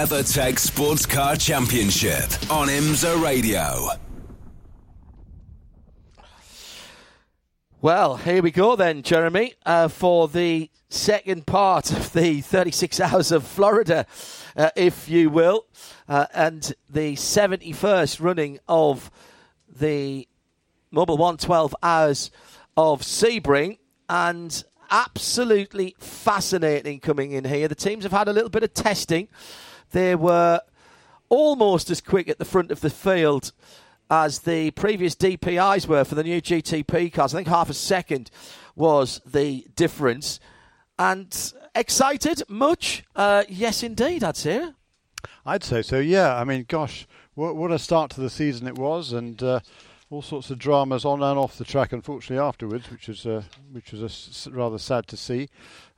WeatherTech Sports Car Championship on IMSA Radio. Well, here we go then, Jeremy, uh, for the second part of the 36 hours of Florida, uh, if you will, uh, and the 71st running of the Mobil 112 hours of Sebring. And absolutely fascinating coming in here. The teams have had a little bit of testing. They were almost as quick at the front of the field as the previous DPIs were for the new GTP cars. I think half a second was the difference. And excited much? Uh, yes, indeed, I'd say. I'd say so. Yeah. I mean, gosh, what, what a start to the season it was, and uh, all sorts of dramas on and off the track. Unfortunately, afterwards, which was uh, which was rather sad to see.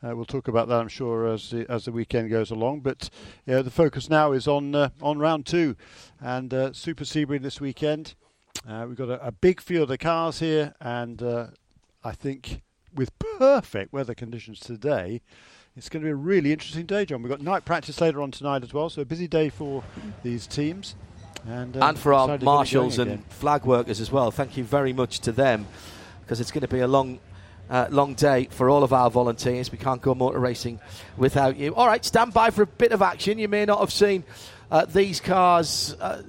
Uh, we'll talk about that, I'm sure, as the, as the weekend goes along. But the focus now is on uh, on round two, and uh, Super Sebring this weekend. Uh, we've got a, a big field of cars here, and uh, I think with perfect weather conditions today, it's going to be a really interesting day, John. We've got night practice later on tonight as well, so a busy day for these teams. And, uh, and for our excited to get it marshals and flag workers as well. Thank you very much to them because it's going to be a long, uh, long day for all of our volunteers. We can't go motor racing without you. All right, stand by for a bit of action. You may not have seen uh, these cars. Uh,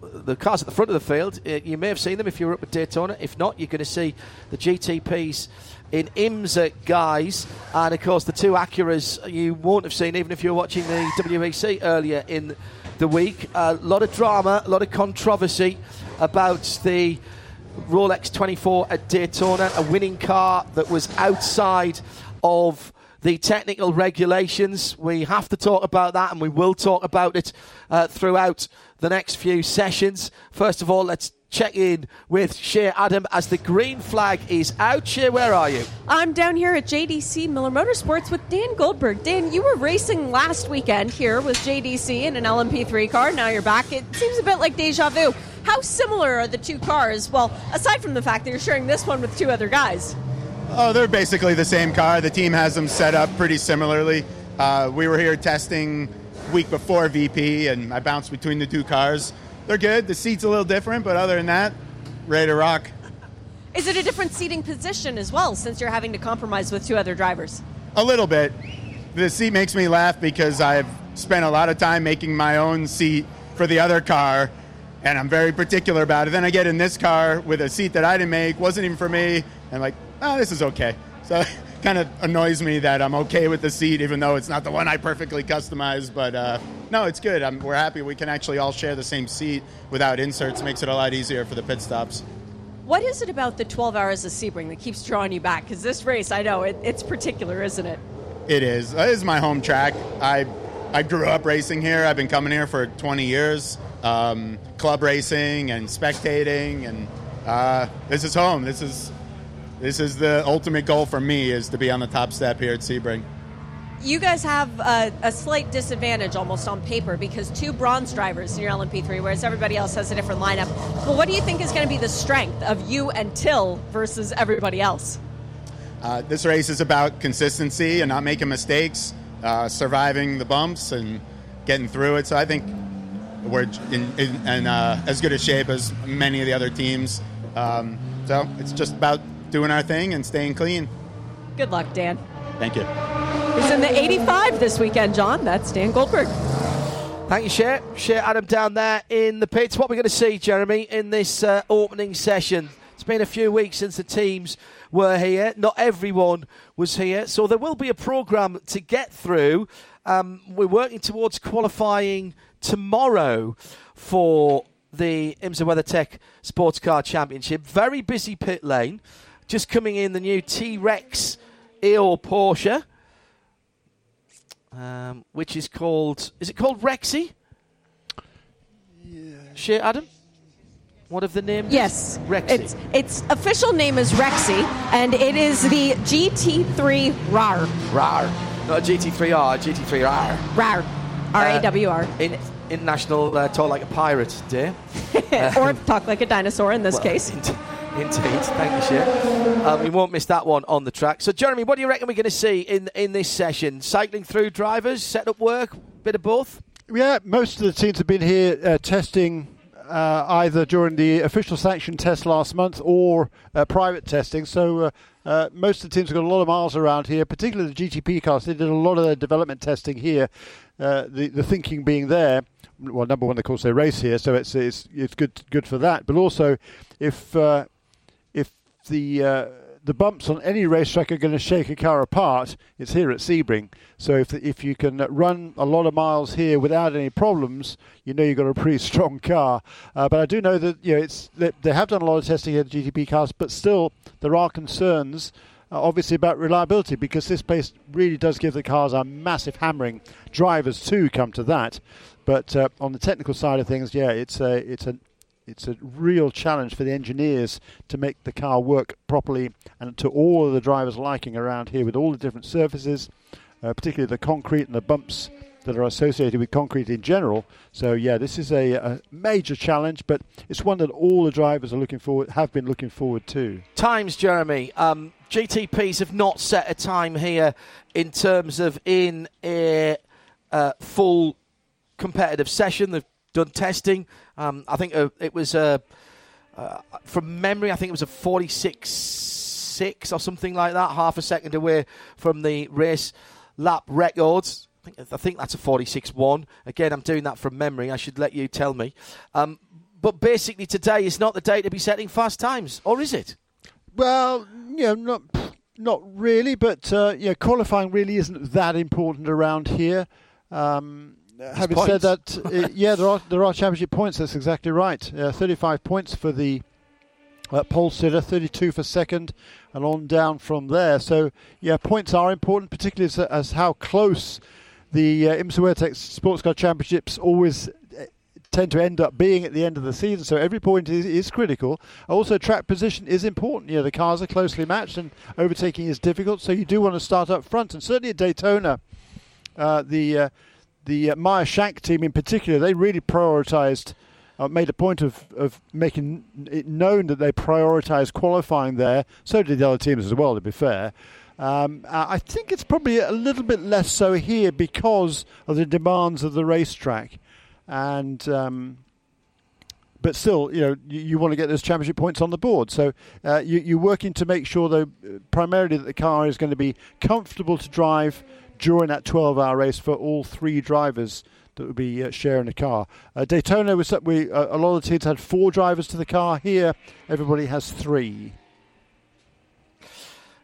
the cars at the front of the field, uh, you may have seen them if you were up at Daytona. If not, you're going to see the GTPs in IMSA guys, and of course the two Acuras you won't have seen even if you were watching the WEC earlier in the week. A lot of drama, a lot of controversy about the Rolex 24 at Daytona, a winning car that was outside of the technical regulations. We have to talk about that, and we will talk about it uh, throughout the next few sessions. First of all, let's check in with Shea Adam as the green flag is out. Shea, where are you? I'm down here at JDC Miller Motorsports with Dan Goldberg. Dan, you were racing last weekend here with JDC in an LMP3 car. Now you're back. It seems a bit like deja vu. How similar are the two cars? Well, aside from the fact that you're sharing this one with two other guys. Oh, they're basically the same car. The team has them set up pretty similarly. Uh, we were here testing week before VP, and I bounced between the two cars. They're good. The seat's a little different, but other than that, ready to rock. Is it a different seating position as well since you're having to compromise with two other drivers? A little bit. The seat makes me laugh because I've spent a lot of time making my own seat for the other car, and I'm very particular about it. Then I get in this car with a seat that I didn't make, wasn't even for me, and like, oh, this is okay. So kind of annoys me that I'm okay with the seat, even though it's not the one I perfectly customized. But uh, no, it's good. I'm, we're happy we can actually all share the same seat without inserts. Makes it a lot easier for the pit stops. What is it about the 12 hours of Sebring that keeps drawing you back? Because this race, I know, it, it's particular, isn't it? It is. It is my home track. I I grew up racing here. I've been coming here for 20 years, um, club racing and spectating, and uh, this is home. This is this is the ultimate goal for me is to be on the top step here at Sebring. You guys have a, a slight disadvantage almost on paper because two bronze drivers in your LMP3, whereas everybody else has a different lineup. But what do you think is going to be the strength of you and Till versus everybody else? Uh, this race is about consistency and not making mistakes, uh, surviving the bumps and getting through it. So I think we're in, in, in uh, as good a shape as many of the other teams. Um, so it's just about doing our thing and staying clean. Good luck, Dan. Thank you. He's in the 85 this weekend, John. That's Dan Goldberg. Thank you, Shea. Shea Adam down there in the pits. What we're going to see, Jeremy, in this uh, opening session. It's been a few weeks since the teams were here. Not everyone was here, so there will be a program to get through. Um, we're working towards qualifying tomorrow for the IMSA WeatherTech Sports Car Championship. Very busy pit lane. Just coming in the new T Rex AO Porsche. um, which is called. Is it called Rexy? Yeah. Shea Adam. What of the name? Yes, Rexy. Its its official name is Rexy, and it is the GT3 RAR. RAR. Not a GT3R, a GT3R. RAR. R A W R. In International uh, Talk Like a Pirate Day. or talk like a dinosaur in this Well, case. Indeed, thank you, Shea. Um, we won't miss that one on the track. So, Jeremy, what do you reckon we're going to see in in this session? Cycling through drivers, setup work, bit of both. Yeah, most of the teams have been here uh, testing uh, either during the official sanction test last month or uh, private testing. So uh, uh, most of the teams have got a lot of miles around here, particularly the GTP cars. They did a lot of their development testing here. Uh, the the thinking being there. Well, number one, of course, they race here, so it's it's it's good good for that. But also, if uh, if the uh, the bumps on any racetrack are going to shake a car apart, it's here at Sebring. So if if you can run a lot of miles here without any problems, you know you've got a pretty strong car. Uh, but I do know that you know it's they, have done a lot of testing here at GTP cars, but still there are concerns. Uh, obviously about reliability because this place really does give the cars a massive hammering. Drivers too come to that, but uh, on the technical side of things, yeah, it's a it's a it's a real challenge for the engineers to make the car work properly and to all of the drivers' liking around here with all the different surfaces, uh, particularly the concrete and the bumps that are associated with concrete in general. So yeah, this is a, a major challenge, but it's one that all the drivers are looking forward have been looking forward to. Times, Jeremy. Um, GTPs have not set a time here in terms of in a uh, full competitive session. They've done testing. Um, I think uh, it was uh, uh, from memory. I think it was a forty-six six or something like that, half a second away from the race lap records. I think, I think that's a forty-six one. Again, I'm doing that from memory. I should let you tell me. Um, but basically, today is not the day to be setting fast times, or is it? Well, know, not not really, but uh, yeah, qualifying really isn't that important around here. Um, having said that, uh, yeah, there are there are championship points. That's exactly right. Uh, Thirty-five points for the uh, pole sitter, 32 for second, and on down from there. So yeah, points are important, particularly as, as how close the uh, IMSA WeatherTech Sports Car Championships always uh, tend to end up being at the end of the season. So every point is, is critical. Also, track position is important. You know, the cars are closely matched, and overtaking is difficult. So you do want to start up front, and certainly at Daytona, uh, the uh, the uh, Meyer Shank team in particular, they really prioritised. Uh, made a point of, of making it known that they prioritised qualifying there. So did the other teams as well, to be fair. Um, uh, I think it's probably a little bit less so here because of the demands of the racetrack. And um, but still, you know, you, you want to get those championship points on the board. So uh, you, you're working to make sure, though, primarily that the car is going to be comfortable to drive during that 12-hour race for all three drivers that would be uh, sharing the car. Uh, Daytona was we uh, a lot of the teams had four drivers to the car. Here, everybody has three.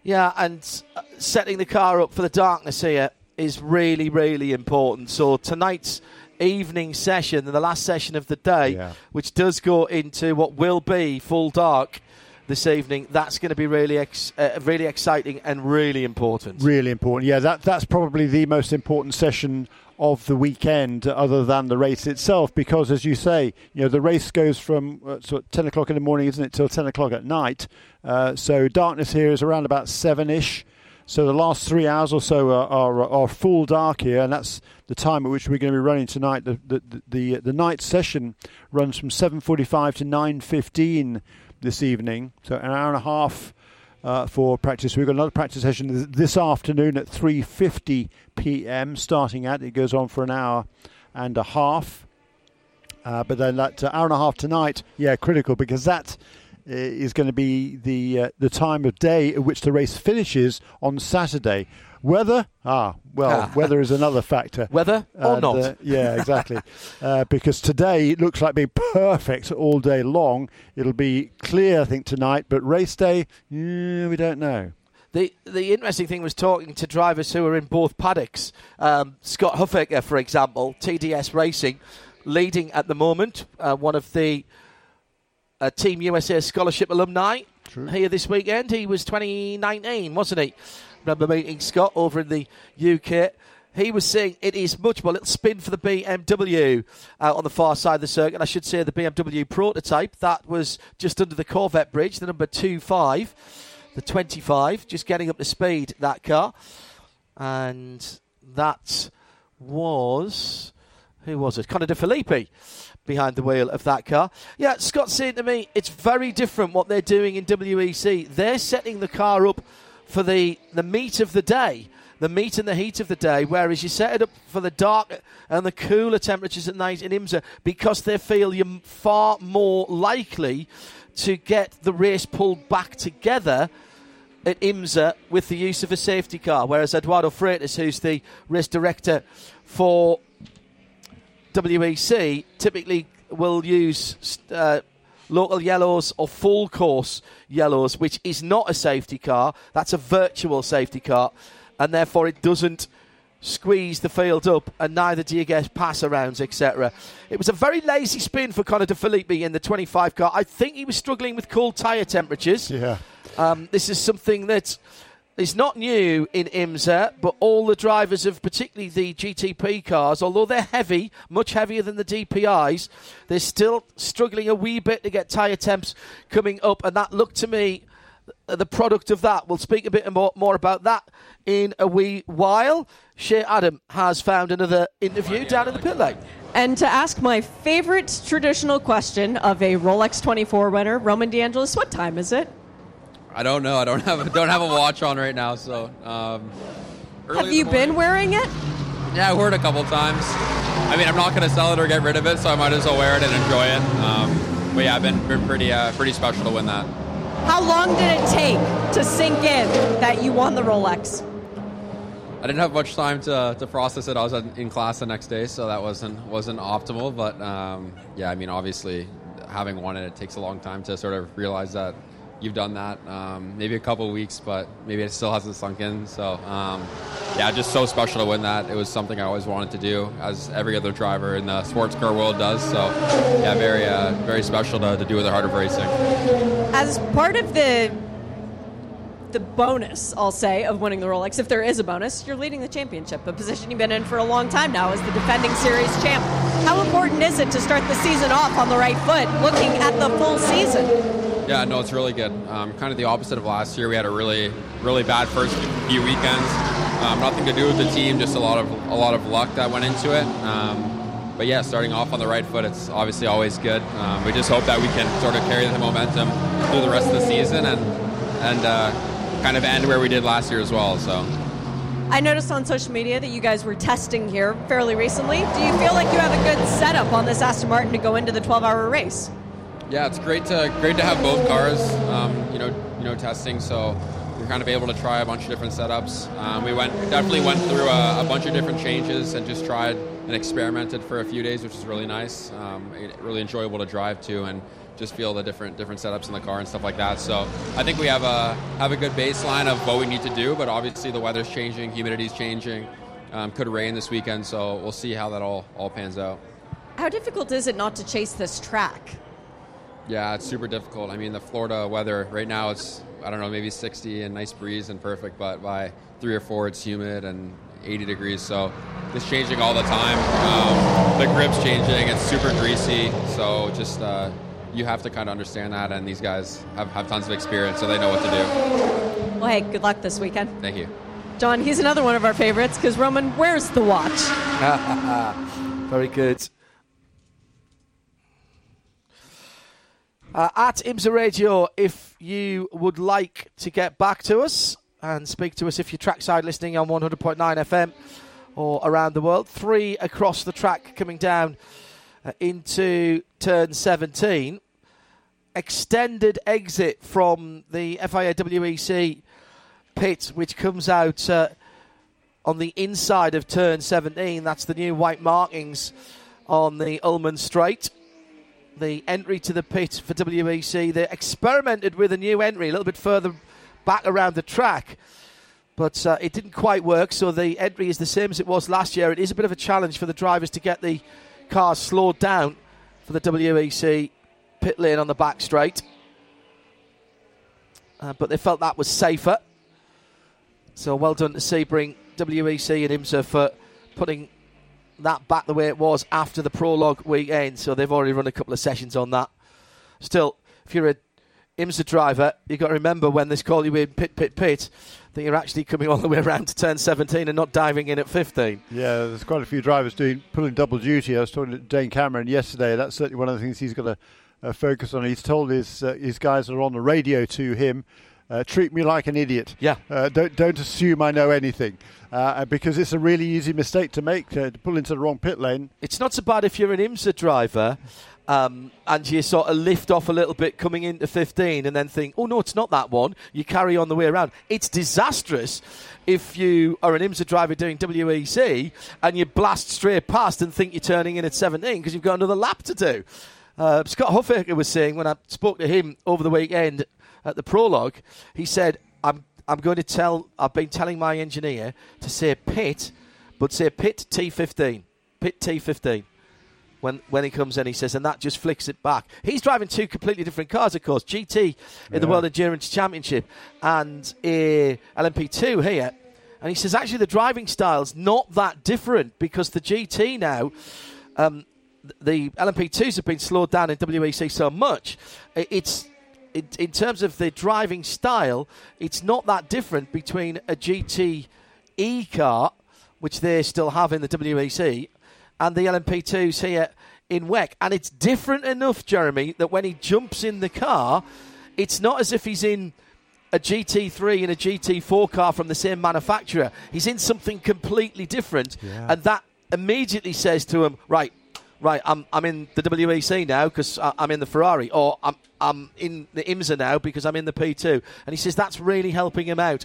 Yeah, and uh, setting the car up for the darkness here is really, really important. So tonight's evening session and the last session of the day, Yeah. which does go into what will be full dark this evening, that's going to be really, ex- uh, really exciting and really important. Really important. Yeah, that that's probably the most important session of the weekend, other than the race itself, because as you say, you know the race goes from uh, sort of ten o'clock in the morning, isn't it, till ten o'clock at night. Uh, so darkness here is around about seven ish. So the last three hours or so are, are, are full dark here, and that's the time at which we're going to be running tonight. The the the, the, the night session runs from seven forty-five to nine fifteen this evening, so an hour and a half uh, for practice. We've got another practice session this afternoon at 3:50 p.m. Starting at it goes on for an hour and a half. Uh, but then that uh, hour and a half tonight, yeah, critical because that uh, going to be the uh, the time of day at which the race finishes on Saturday. Weather, ah, well, Ah. weather is another factor. Weather or And, not? uh, yeah, exactly. uh, because today it looks like being perfect all day long. It'll be clear, I think, tonight, but race day, mm, we don't know. The the interesting thing was talking to drivers who are in both paddocks. Um, Scott Huffaker, for example, TDS Racing, leading at the moment. Uh, one of the uh, Team USA scholarship alumni here this weekend. He was 2019, wasn't he? Remember meeting Scott over in the UK. he was saying it is much more. A little spin for the BMW uh, on the far side of the circuit. I should say the BMW prototype. That was just under the Corvette bridge, the number 25, the 25, just getting up to speed, that car. And that was. Who was it? Connor De Phillippi behind the wheel of that car. Yeah, Scott saying to me, it's very different what they're doing in WEC. They're setting the car up for the, the meat of the day the meat and the heat of the day, whereas you set it up for the dark and the cooler temperatures at night in IMSA because they feel you're far more likely to get the race pulled back together at IMSA with the use of a safety car. Whereas Eduardo Freitas, who's the race director for WEC, typically will use uh, local yellows or full course yellows, which is not a safety car. That's a virtual safety car and therefore it doesn't squeeze the field up, and neither do you get pass arounds, etc. It was a very lazy spin for Connor De Phillippi in the 25 car. I think he was struggling with cold tyre temperatures. Yeah. Um, this is something that is not new in IMSA, but all the drivers of particularly the GTP cars, although they're heavy, much heavier than the DPIs, they're still struggling a wee bit to get tyre temps coming up, and that looked to me uh, the product of that. We'll speak a bit more, more about that in a wee while. Shea Adam has found another interview down in the pit lane. And to ask my favorite traditional question of a Rolex 24 winner, Roman De Angelis, what time is it? I don't know. I don't have don't have a watch on right now. So, um, have you been wearing it? Yeah, I wore it a couple times. I mean, I'm not going to sell it or get rid of it, so I might as well wear it and enjoy it. Um, but yeah, I've been, been pretty uh, pretty special to win that. How long did it take to sink in that you won the Rolex? I didn't have much time to, to process it. I was in class the next day, so that wasn't wasn't optimal. But um, yeah, I mean, obviously, having won it, it takes a long time to sort of realize that you've done that. Um, maybe a couple weeks, but maybe it still hasn't sunk in. So, um, yeah, just so special to win that. It was something I always wanted to do, as every other driver in the sports car world does. So, yeah, very, uh, very special to, to do with the heart of racing. As part of the the bonus, I'll say, of winning the Rolex, if there is a bonus, you're leading the championship, a position you've been in for a long time now as the defending series champ. How important is it to start the season off on the right foot, looking at the full season? Yeah, no, it's really good. Um, kind of the opposite of last year. We had a really, really bad first few weekends. Um, nothing to do with the team, just a lot of a lot of luck that went into it. Um, but yeah, starting off on the right foot, it's obviously always good. Um, we just hope that we can sort of carry the momentum through the rest of the season and and uh, kind of end where we did last year as well. So. I noticed on social media that you guys were testing here fairly recently. Do you feel like you have a good setup on this Aston Martin to go into the 12-hour race? Yeah, it's great to great to have both cars, um, you know, you know, testing. So we're kind of able to try a bunch of different setups. Um, we went definitely went through a, a, bunch of different changes and just tried and experimented for a few days, which is really nice. Um, really enjoyable to drive to and just feel the different different setups in the car and stuff like that. So I think we have a have a good baseline of what we need to do, but obviously the weather's changing, humidity's changing. Um, could rain this weekend, so we'll see how that all all pans out. How difficult is it not to chase this track? Yeah, it's super difficult. I mean, the Florida weather right now it's I don't know maybe 60 and nice breeze and perfect, but by three or four it's humid and 80 degrees. So it's changing all the time. Um, the grip's changing. It's super greasy. So just uh, you have to kind of understand that. And these guys have, have tons of experience, so they know what to do. Well, hey, good luck this weekend. Thank you. John, he's another one of our favorites because Roman wears the watch. Very good. Uh, at IMSA Radio, if you would like to get back to us and speak to us if you're trackside listening on 100.9 FM or around the world. Three across the track coming down uh, into turn 17. Extended exit from the FIA WEC pit, which comes out uh, on the inside of turn 17. That's the new white markings on the Ulmann Straight the entry to the pit for WEC. They experimented with a new entry a little bit further back around the track, but uh, it didn't quite work. So the entry is the same as it was last year. It is a bit of a challenge for the drivers to get the cars slowed down for the WEC pit lane on the back straight. Uh, but they felt that was safer. So well done to Sebring, WEC, and IMSA for putting that back the way it was after the prologue weekend. So they've already run a couple of sessions on that. Still, if you're a IMSA driver, you've got to remember when this call you in pit, pit, pit, that you're actually coming all the way around to turn 17 and not diving in at 15. Yeah, there's quite a few drivers doing pulling double duty. I was talking to Dane Cameron yesterday. That's certainly one of the things he's got to uh, focus on. He's told his uh, his guys are on the radio to him. Uh, treat me like an idiot. Yeah. Uh, don't don't assume I know anything, uh, because it's a really easy mistake to make uh, to pull into the wrong pit lane. It's not so bad if you're an IMSA driver um, and you sort of lift off a little bit coming into 15 and then think, oh no, it's not that one. You carry on the way around. It's disastrous if you are an IMSA driver doing WEC and you blast straight past and think you're turning in at 17 because you've got another lap to do. Uh, Scott Huffaker was saying when I spoke to him over the weekend at the prologue, he said, I'm, I'm going to tell, I've been telling my engineer to say pit, but say pit T15. Pit T15 when when he comes in. He says, and that just flicks it back. He's driving two completely different cars, of course. GT in the World Endurance Championship and a LMP2 here. And he says, actually, the driving style's not that different because the GT now. Um, the LMP2s have been slowed down in WEC so much. It's in, in terms of the driving style, it's not that different between a GT E car, which they still have in the WEC, and the LMP2s here in WEC. And it's different enough, Jeremy, that when he jumps in the car, it's not as if he's in a GT3 and a GT4 car from the same manufacturer. He's in something completely different. Yeah. And that immediately says to him, right, right, I'm, I'm in the WEC now because I'm in the Ferrari, or I'm, I'm in the IMSA now because I'm in the P2. And he says that's really helping him out.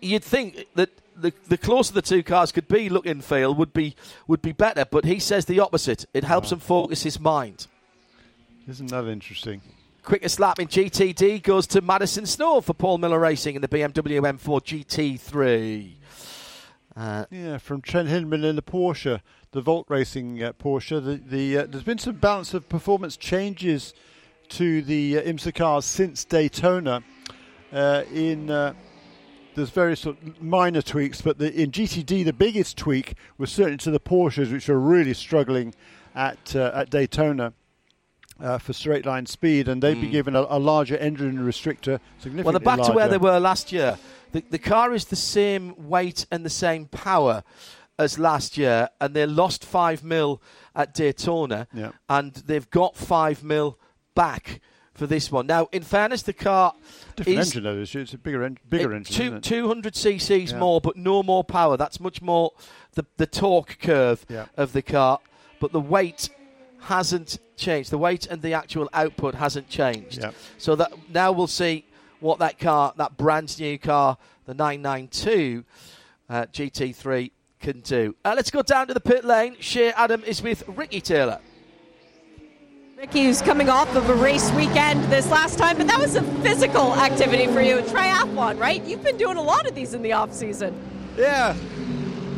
You'd think that the, the closer the two cars could be, look and feel, would be, would be better, but he says the opposite. It helps him focus his mind. Isn't that interesting? Quickest lap in GTD goes to Madison Snow for Paul Miller Racing in the BMW M4 GT3. Uh, Yeah, from Trent Hindman in the Porsche, the Volt Racing uh, Porsche. The, the uh, there's been some balance of performance changes to the uh, IMSA cars since Daytona. Uh, in uh, there's various sort of minor tweaks, but the, in GTD the biggest tweak was certainly to the Porsches, which are really struggling at uh, at Daytona. Uh, for straight line speed, and they've been given a, a larger engine restrictor, significantly well, they're back to where they were last year. The, the car is the same weight and the same power as last year, and they lost five mil at Daytona, Yeah. and they've got five mil back for this one. Now, in fairness, the car Different is engine though. It's it's a bigger, en- bigger it- engine. two? 200 cc's Yeah. more, but no more power. That's much more the, the torque curve Yeah. of the car, but the weight hasn't changed. The weight and the actual output hasn't changed. Yeah. So that now we'll see what that car, that brand new car, the 992 uh, GT3, can do. Uh, let's go down to the pit lane. Shea Adam is with Ricky Taylor. Ricky, who's coming off of a race weekend this last time, but that was a physical activity for you, a triathlon, right? You've been doing a lot of these in the off season. Yeah,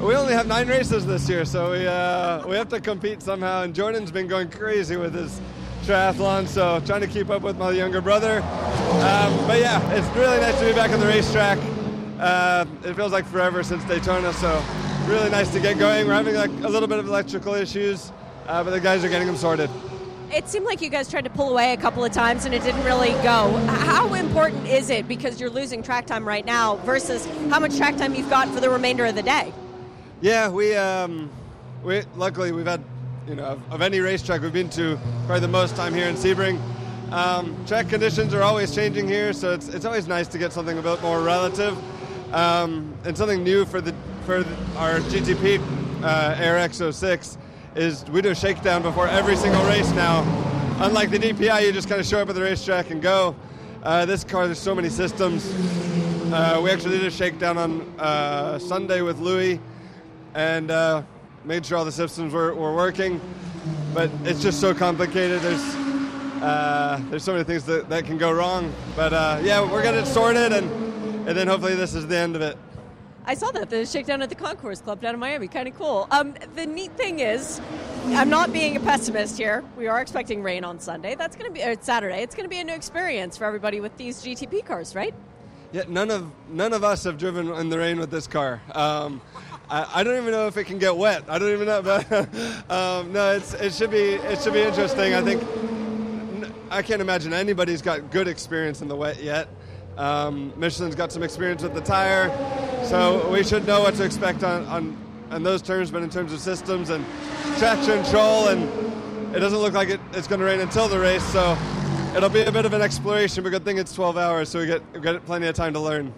we only have nine races this year, so we uh, we have to compete somehow. And Jordan's been going crazy with his triathlon, so trying to keep up with my younger brother. Um, but yeah, it's really nice to be back on the racetrack. Uh, it feels like forever since Daytona, so really nice to get going. We're having like a little bit of electrical issues, uh, but the guys are getting them sorted. It seemed like you guys tried to pull away a couple of times and it didn't really go. How important is it because you're losing track time right now versus how much track time you've got for the remainder of the day? Yeah, we um, we luckily we've had you know of, of any racetrack we've been to probably the most time here in Sebring. Um, track conditions are always changing here, so it's, it's always nice to get something a bit more relative um, and something new for the for our GTP uh, Air X06 is we do a shakedown before every single race now. Unlike the DPI, you just kind of show up at the racetrack and go. Uh, this car, there's so many systems. Uh, we actually did a shakedown on uh, Sunday with Louis and uh, made sure all the systems were, were working. But it's just so complicated. There's uh, there's so many things that, that can go wrong. But yeah, we're getting it sorted, and and then hopefully this is the end of it. I saw that the shakedown at the Concours Club down in Miami, kind of cool. Um, the neat thing is, I'm not being a pessimist here. We are expecting rain on Sunday. That's going to be or Saturday. It's going to be a new experience for everybody with these GTP cars, right? Yeah, none of none of us have driven in the rain with this car. Um, I, I don't even know if it can get wet. I don't even know. But um, no, it's it should be it should be interesting. I think I can't imagine anybody's got good experience in the wet yet. Um, Michelin's got some experience with the tire, so we should know what to expect on, on, on those terms. But in terms of systems and traction control, and it doesn't look like it, it's going to rain until the race, so it'll be a bit of an exploration. But good thing it's 12 hours, so we get we get plenty of time to learn.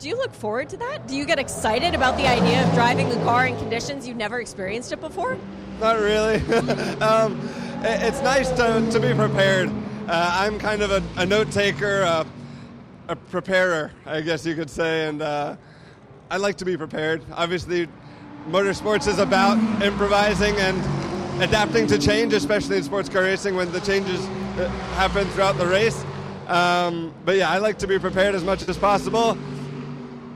Do you look forward to that? Do you get excited about the idea of driving a car in conditions you've never experienced it before? Not really. um, it's nice to, to be prepared. Uh, I'm kind of a, a note taker, uh, a preparer, I guess you could say, and uh, I like to be prepared. Obviously, motorsports is about improvising and adapting to change, especially in sports car racing when the changes uh, happen throughout the race. Um, but yeah, I like to be prepared as much as possible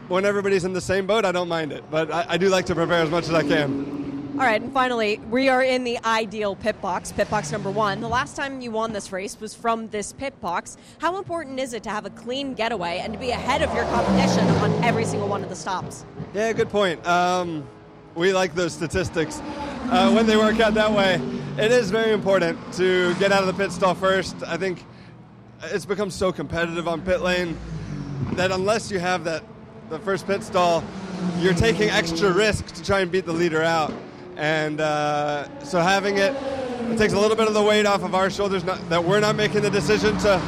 when everybody's in the same boat, I don't mind it. But I, I, do like to prepare as much as I can. All right, and finally, we are in the ideal pit box, pit box number one. The last time you won this race was from this pit box. How important is it to have a clean getaway and to be ahead of your competition on every single one of the stops? Yeah, good point. Um, we like those statistics uh, when they work out that way. It is very important to get out of the pit stall first. I think it's become so competitive on pit lane that unless you have that the first pit stall, you're taking extra risk to try and beat the leader out. And uh, so having it, it takes a little bit of the weight off of our shoulders not, that we're not making the decision to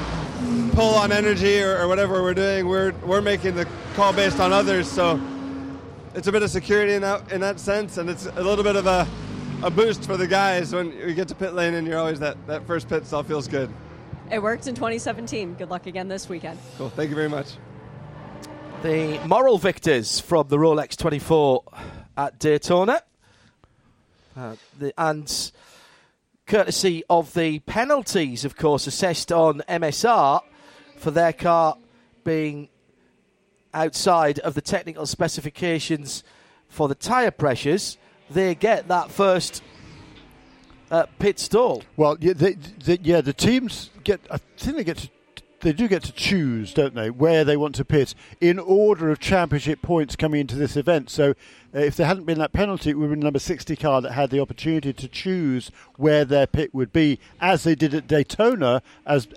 pull on energy or, or, whatever we're doing. We're, we're making the call based on others. So it's a bit of security in that, in that sense, and it's a little bit of a, a boost for the guys when you get to pit lane and you're always that, that first pit stall feels good. It worked in 2017. Good luck again this weekend. Cool. Thank you very much the moral victors from the Rolex 24 at Daytona. Uh, the, and courtesy of the penalties, of course, assessed on MSR for their car being outside of the technical specifications for the tyre pressures, they get that first uh, pit stall. Well, yeah, they, they, yeah, the teams get. I think they get they do get to choose, don't they, where they want to pit in order of championship points coming into this event. So, uh, if there hadn't been that penalty, it would have been number 60 car that had the opportunity to choose where their pit would be, as they did at Daytona, as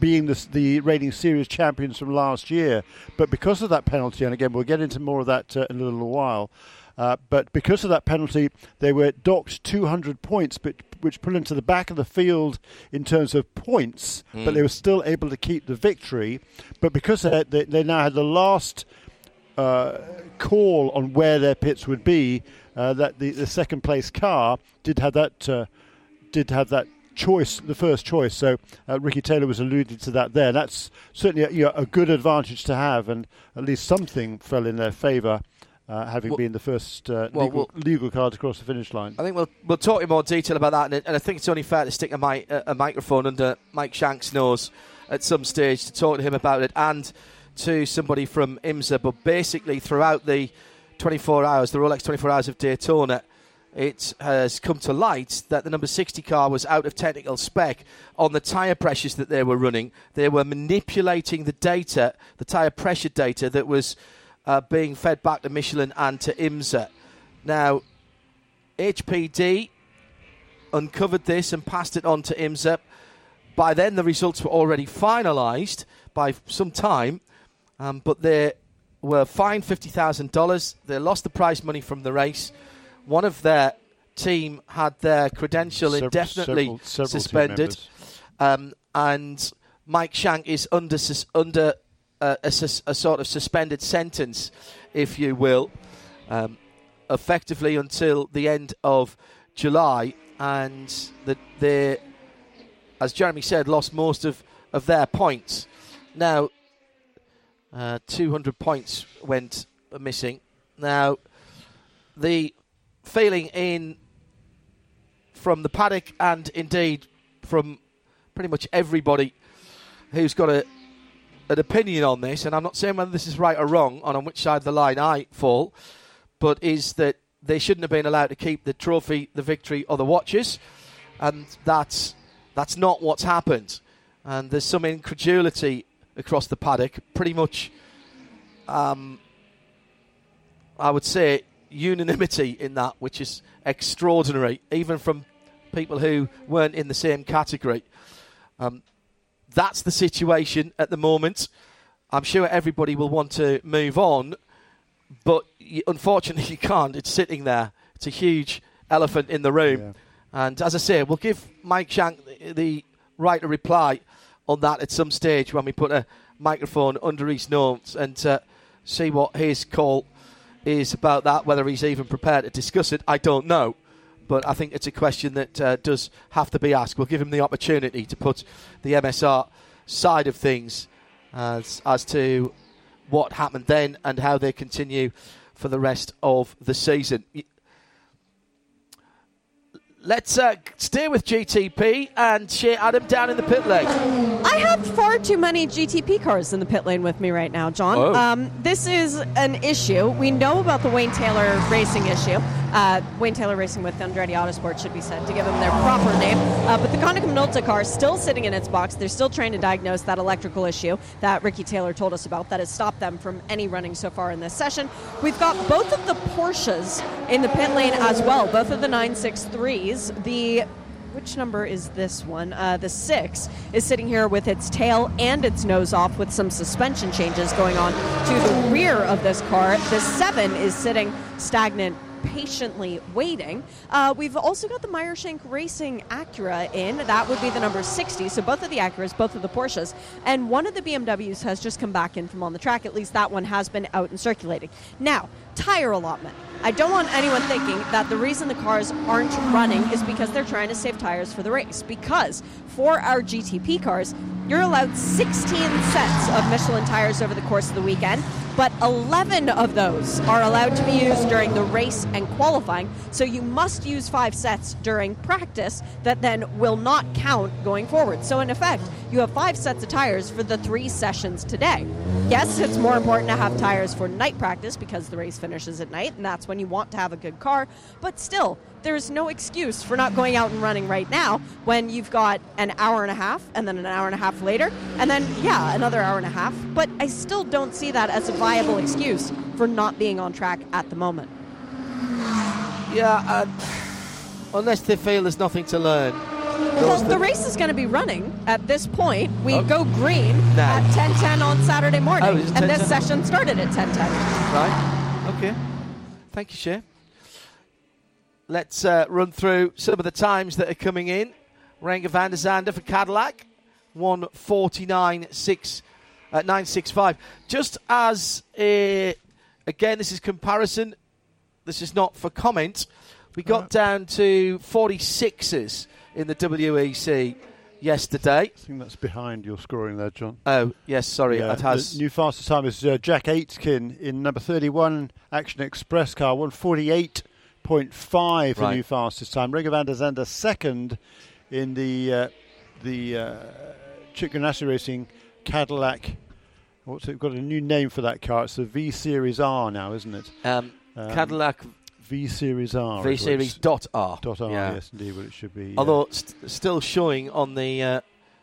being the, the reigning series champions from last year. But because of that penalty, and again, we'll get into more of that uh, in a little while. Uh, but because of that penalty, they were docked 200 points, but, which put them to the back of the field in terms of points, mm. but they were still able to keep the victory. But because they, they, they now had the last uh, call on where their pits would be, uh, that the, the second place car did have that uh, did have that choice, the first choice. So uh, Ricky Taylor was alluded to that there. That's certainly a, you know, a, good advantage to have, and at least something fell in their favour uh, having well, been the first uh, well, legal, well, legal card across the finish line. I think we'll we'll talk in more detail about that, and, and I think it's only fair to stick a, mic, a, a, microphone under Mike Shank's nose at some stage to talk to him about it, and to somebody from IMSA. But basically, throughout the 24 hours, the Rolex 24 Hours of Daytona, it has come to light that the number 60 car was out of technical spec on the tyre pressures that they were running. They were manipulating the data, the tyre pressure data that was uh, being fed back to Michelin and to IMSA. Now, HPD uncovered this and passed it on to IMSA. By then, the results were already finalised by some time, um, but they were fined $50,000. They lost the prize money from the race. One of their team had their credential indefinitely several, several suspended. Um, and Mike Shank is under, under a, a, a, sort of suspended sentence, if you will, um, effectively until the end of July, and that they, as Jeremy said, lost most of, of their points. Now, uh, 200 points went missing. Now, the feeling in from the paddock and indeed from pretty much everybody who's got a an opinion on this, and I'm not saying whether this is right or wrong on, on which side of the line I fall, but is that they shouldn't have been allowed to keep the trophy, the victory, or the watches, and that's that's not what's happened. And there's some incredulity across the paddock. Pretty much, um, I would say unanimity in that, which is extraordinary, even from people who weren't in the same category. Um, that's the situation at the moment. I'm sure everybody will want to move on, but you, unfortunately, you can't. It's sitting there. It's a huge elephant in the room. Yeah. And as I say, we'll give Mike Shank the, the right to reply on that at some stage when we put a microphone under his nose and uh, see what his call is about that. Whether he's even prepared to discuss it, I don't know. But I think it's a question that uh, does have to be asked. We'll give him the opportunity to put the MSR side of things as, as to what happened then and how they continue for the rest of the season. Let's uh, stay with GTP and share Adam down in the pit lane. I have far too many GTP cars in the pit lane with me right now, John. Oh. Um, this is an issue. We know about the Wayne Taylor racing issue. Uh, Wayne Taylor Racing with Andretti Autosport should be said to give them their proper name. Uh, but the Konica Minolta car is still sitting in its box. They're still trying to diagnose that electrical issue that Ricky Taylor told us about that has stopped them from any running so far in this session. We've got both of the Porsches in the pit lane as well, both of the 963s. The which number is this one? Uh, the six is sitting here with its tail and its nose off with some suspension changes going on to the rear of this car. The seven is sitting stagnant. Patiently waiting. Uh, we've also got the Meyer Shank Racing Acura in. That would be the number 60. So both of the Acuras, both of the Porsches, and one of the BMWs has just come back in from on the track. At least that one has been out and circulating. Now, tire allotment. I don't want anyone thinking that the reason the cars aren't running is because they're trying to save tires for the race. Because for our GTP cars, you're allowed 16 sets of Michelin tires over the course of the weekend, but 11 of those are allowed to be used during the race and qualifying. So you must use five sets during practice that then will not count going forward. So in effect, you have five sets of tires for the three sessions today. Yes, it's more important to have tires for night practice because the race finishes at night, and that's when you want to have a good car. But still, there's no excuse for not going out and running right now when you've got an hour and a half and then an hour and a half later and then yeah another hour and a half but i still don't see that as a viable excuse for not being on track at the moment Yeah, uh, unless they feel there's nothing to learn. Well the race is going to be running at this point we Oh. go green No. at 10.10 on saturday morning Oh, is it and this 10:10? session started at 10.10 Right. Okay. Thank you, Shea. Let's uh, run through some of the times that are coming in. Renger van der Zande for Cadillac, 149 6, uh, 965. Just as, a, again, this is comparison, this is not for comment. We got down to 46s in the WEC yesterday. I think that's behind your scoring there, John. Oh, yes, sorry, Yeah, it has. the new fastest time is uh, Jack Aitken in number 31 Action Express car, 148.5 the Right. new fastest time. Renger van der Zande second in the uh, the uh, Ganassi Racing Cadillac. What's it got a new name for that car? It's the V Series R now, isn't it? Um, Um, Cadillac V Series R. V Series dot R. Dot R, Yeah. yes, indeed, what it should be. yeah. Although st- still showing on the uh,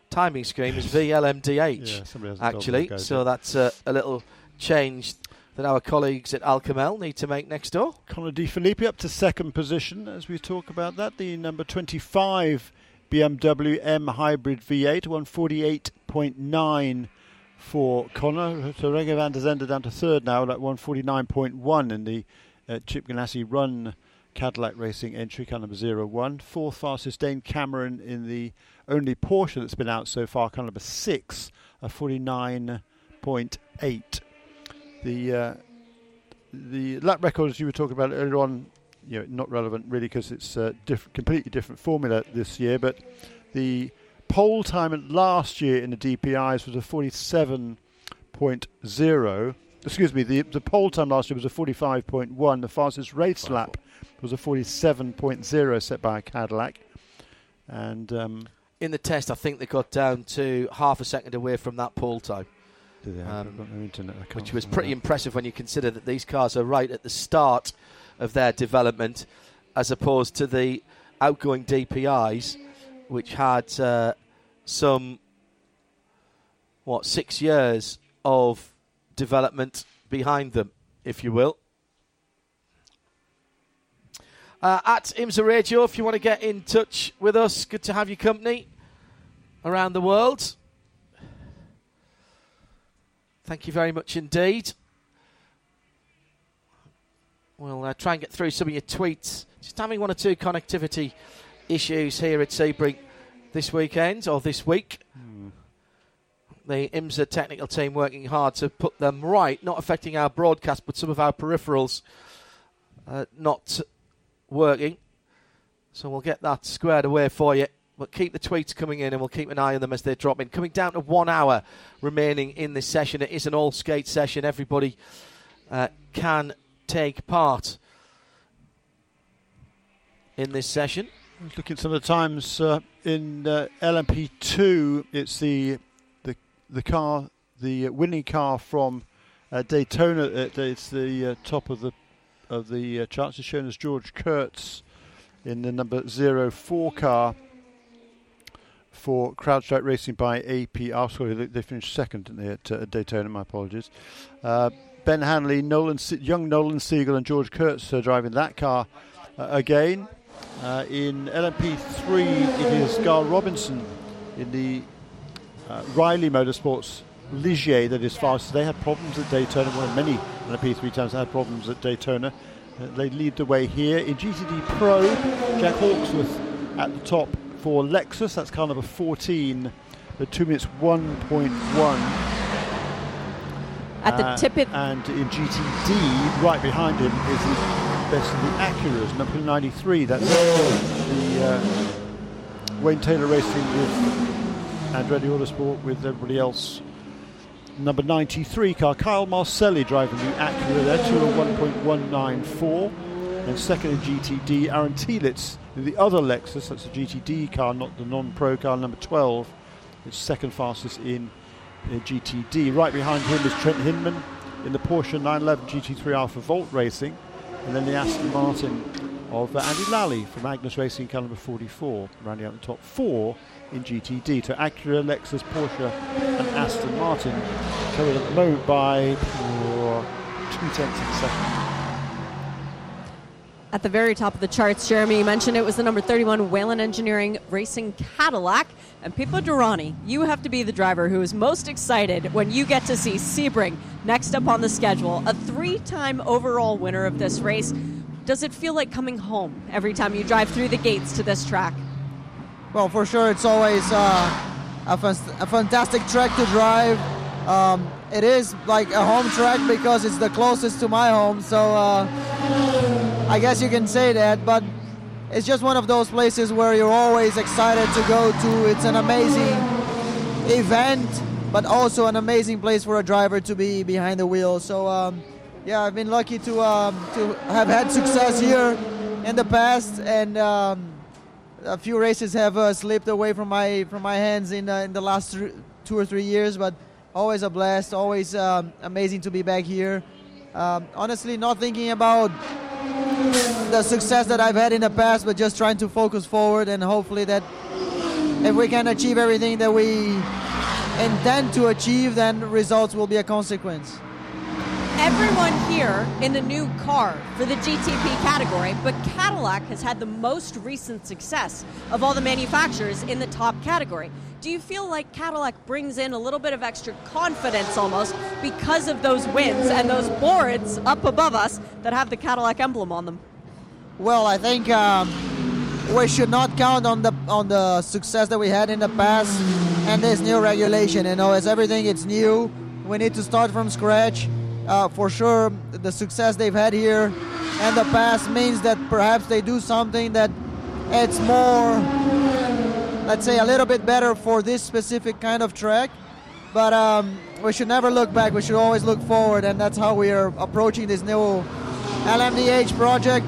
timing screen is VLMDH Yeah, somebody hasn't told actually. So that's uh, a little change that our colleagues at Al Kamel need to make next door. Connor De Phillippi up to second position as we talk about that. The number 25 BMW M Hybrid V8, 148.9 for Connor. So Renger van der Zande down to third now at 149.1 in the uh, Chip Ganassi Run Cadillac Racing entry, car number 01. Fourth fastest Dane Cameron in the only Porsche that's been out so far, car number 6, a 49.8. The uh, the lap records you were talking about earlier on, you know, not relevant really because it's a diff- completely different formula this year. But the pole time last year in the DPIs was a 47.0. Excuse me, the the pole time last year was a 45.1. The fastest race lap was a 47.0 set by a Cadillac. And um, In the test, I think they got down to half a second away from that pole time, do they Um, got no internet, I which was pretty out. impressive when you consider that these cars are right at the start of their development, as opposed to the outgoing DPIs, which had uh, some what six years of development behind them, if you will. Uh, at IMSA Radio, if you want to get in touch with us, good to have your company around the world. Thank you very much indeed. We'll uh, try and get through some of your tweets. Just having one or two connectivity issues here at Sebring this weekend or this week. Hmm. The IMSA technical team working hard to put them right, not affecting our broadcast, but some of our peripherals uh, not working. So we'll get that squared away for you. But keep the tweets coming in and we'll keep an eye on them as they drop in. Coming down to one hour remaining in this session. It is an all skate session. Everybody uh, can take part in this session. Looking at some of the times uh, in uh, LMP2, it's the the car, the winning car from uh, Daytona. Uh, it's the uh, top of the of the uh, charts. It's shown as George Kurtz in the number 04 car for CrowdStrike Racing by AP. Oh, sorry, they, finished second, didn't they, at, uh, Daytona? My apologies. Uh, ben Hanley, Nolan, young Nolan Siegel, and George Kurtz are driving that car uh, again. Uh, in LMP3, it is Gar Robinson in the uh, Riley Motorsports Ligier that is fast. They had problems at Daytona. Well, many on the P3 times had problems at Daytona. Uh, they lead the way here. In GTD Pro, Jack Hawksworth at the top for Lexus. That's car number 14 at 2 minutes 1.1. At the Uh, tip it. And in GTD, right behind him is the best of the Acuras, number 93. That's the uh, Wayne Taylor Racing with Andretti Autosport with everybody else. Number 93 car, Kyle Marcelli driving the Acura there, 201.194. And second in GTD, Aaron Telitz in the other Lexus, that's a GTD car, not the non-pro car, number 12. It's second fastest in uh, GTD. Right behind him is Trent Hindman in the Porsche 911 GT3 Alpha Volt Racing, and then the Aston Martin of uh, Andy Lally from Magnus Racing, car number 44, rounding out the top four in GTD. to Acura, Lexus, Porsche, and Aston Martin covered at moment by two tenths of a second. At the very top of the charts, Jeremy, mentioned it was the number 31 Whelen Engineering Racing Cadillac. And Pipo Derani, you have to be the driver who is most excited when you get to see Sebring next up on the schedule, a three time overall winner of this race. Does it feel like coming home every time you drive through the gates to this track? Well, for sure, it's always uh, a, a fantastic track to drive. Um, it is like a home track because it's the closest to my home, so uh, I guess you can say that. But it's just one of those places where you're always excited to go to. It's an amazing event, but also an amazing place for a driver to be behind the wheel. So, um, yeah, I've been lucky to um, to have had success here in the past, and. A few races have uh, slipped away from my from my hands in uh, in the last th- two or three years, but always a blast, always um, amazing to be back here. Um, honestly, not thinking about the success that I've had in the past, but just trying to focus forward and hopefully that if we can achieve everything that we intend to achieve, then results will be a consequence. Everyone here in the new car for the GTP category, but Cadillac has had the most recent success of all the manufacturers in the top category. Do you feel like Cadillac brings in a little bit of extra confidence almost because of those wins and those boards up above us that have the Cadillac emblem on them? Well, I think um, we should not count on the on the success that we had in the past and this new regulation. You know, as everything it's new, we need to start from scratch. Uh, for sure, the success they've had here in the past means that perhaps they do something that it's more, let's say, a little bit better for this specific kind of track. But um, we should never look back. We should always look forward, and that's how we are approaching this new LMDH project.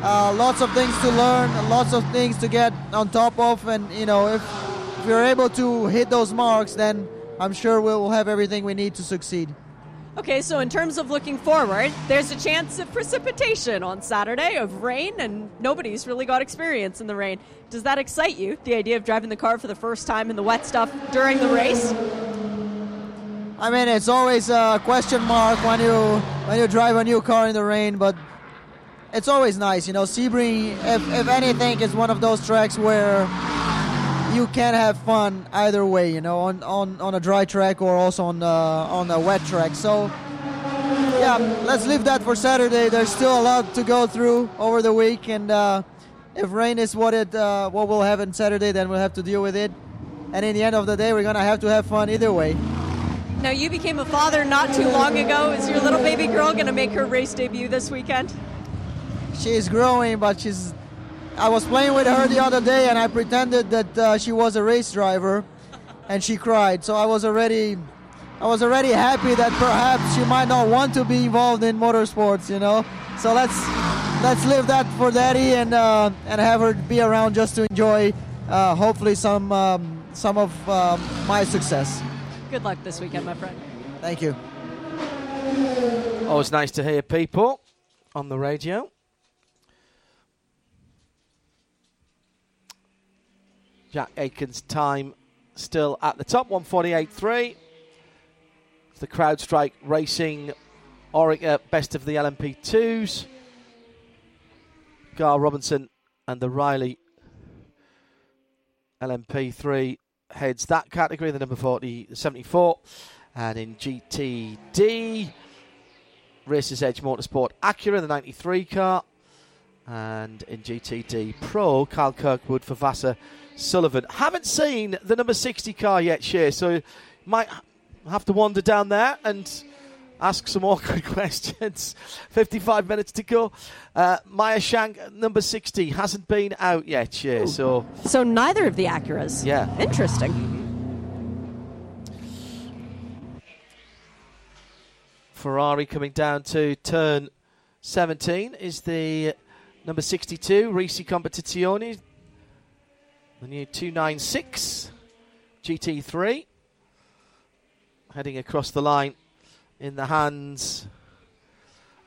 Uh, lots of things to learn, lots of things to get on top of, and you know, if, if we're able to hit those marks, then I'm sure we'll have everything we need to succeed. Okay, so in terms of looking forward, there's a chance of precipitation on Saturday, of rain, and nobody's really got experience in the rain. Does that excite you, the idea of driving the car for the first time in the wet stuff during the race? I mean, it's always a question mark when you when you drive a new car in the rain, but it's always nice, you know. Sebring, if, if anything, is one of those tracks where you can have fun either way, you know, on, on, on a dry track or also on uh, on a wet track. So yeah, let's leave that for Saturday. There's still a lot to go through over the week, and uh, if rain is what it uh, what we'll have on Saturday, then we'll have to deal with it. And in the end of the day, we're gonna have to have fun either way. Now, you became a father not too long ago. Is your little baby girl going to make her race debut this weekend? She's growing, but she's. I was playing with her the other day, and I pretended that uh, she was a race driver, and she cried. So I was already, I was already happy that perhaps she might not want to be involved in motorsports, you know. So let's let's leave that for Daddy and uh, and have her be around just to enjoy, uh, hopefully some um, some of um, my success. Good luck this weekend, my friend. Thank you. Always nice to hear people on the radio. Jack Aitken's time still at the top, 148.3. It's the CrowdStrike Racing Oreca Best of the LMP2s. Gar Robinson and the Riley LMP3 heads that category, the number 40, 74. And in GTD, Racers Edge Motorsport Acura, the 93 car. And in GTD Pro, Carl Kirkwood for Vasser Sullivan. Haven't seen the number 60 car yet, Shea, so might have to wander down there and ask some awkward questions. 55 minutes to go. Uh, Meyer Shank, number 60, hasn't been out yet, Shea, so. So neither of the Acuras. Yeah. Interesting. Ferrari coming down to turn 17 is the number 62, Risi Competizione. The new 296 GT3. Heading across the line in the hands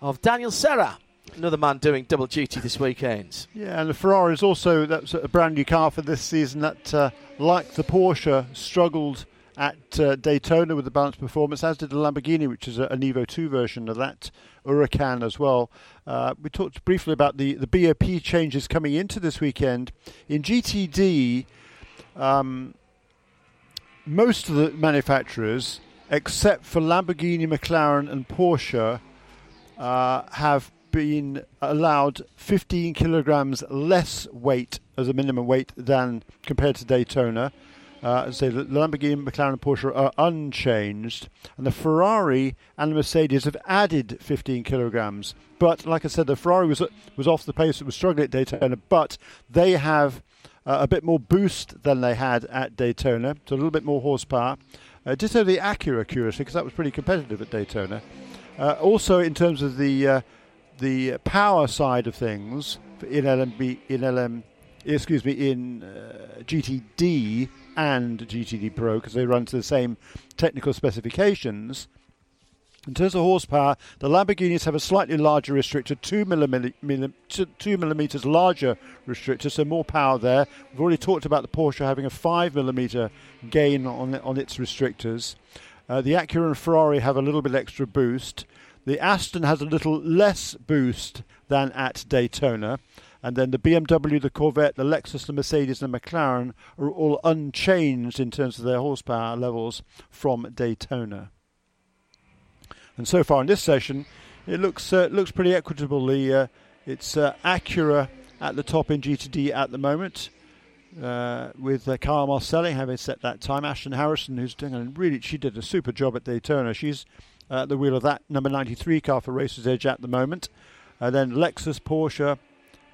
of Daniel Serra. Another man doing double duty this weekend. Yeah, and the Ferrari is also that's a brand new car for this season that, uh, like the Porsche, struggled at uh, Daytona with the balanced performance, as did the Lamborghini, which is a, an Evo 2 version of that Huracan as well. Uh, we talked briefly about the, the BOP changes coming into this weekend. In GTD, um, most of the manufacturers, except for Lamborghini, McLaren, and Porsche, uh, have been allowed 15 kilograms less weight as a minimum weight than compared to Daytona. Uh, say the Lamborghini, McLaren, and Porsche are unchanged, and the Ferrari and the Mercedes have added 15 kilograms. But like I said, the Ferrari was was off the pace; it was struggling at Daytona, but they have uh, a bit more boost than they had at Daytona, so a little bit more horsepower. Uh, ditto the Acura, curiously, because that was pretty competitive at Daytona. Uh, also, in terms of the uh, the power side of things in LMB in LM, excuse me, in uh, GTD and GTD Pro because they run to the same technical specifications. In terms of horsepower, the Lamborghinis have a slightly larger restrictor, two, millim- millim- two millimeters larger restrictor, so more power there. We've already talked about the Porsche having a five millimeter gain on on its restrictors. Uh, the Acura and Ferrari have a little bit extra boost. The Aston has a little less boost than at Daytona. And then the BMW, the Corvette, the Lexus, the Mercedes, and the McLaren are all unchanged in terms of their horsepower levels from Daytona. And so far in this session, it looks uh, looks pretty equitably. Uh, it's uh, Acura at the top in GTD at the moment, uh, with uh, Kyle Marcelli having set that time. Ashton Harrison, who's doing a really, she did a super job at Daytona. She's at the wheel of that number 93 car for Racers Edge at the moment. And then Lexus, Porsche,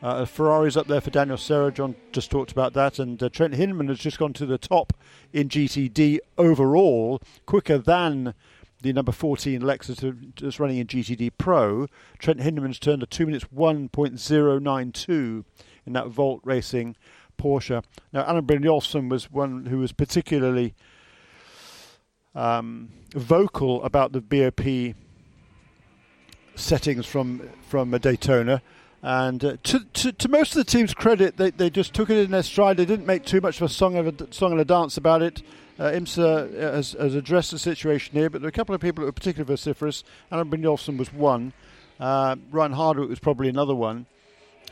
uh, Ferrari's up there for Daniel Serra. John just talked about that. And uh, Trent Hindman has just gone to the top in GTD overall, quicker than the number 14 Lexus that's running in GTD Pro. Trent Hindman's turned a 2 minutes 1.092 in that Volt Racing Porsche. Now, Alan Brynjolfsson was one who was particularly um, vocal about the BOP settings from from Daytona. And uh, to, to, to most of the team's credit, they, they just took it in their stride. They didn't make too much of a song of a song and a dance about it. Uh, IMSA has, has, addressed the situation here, but there are a couple of people that were particularly vociferous. Alan Brynjolfsson was one. Uh, Ryan Hardwick was probably another one.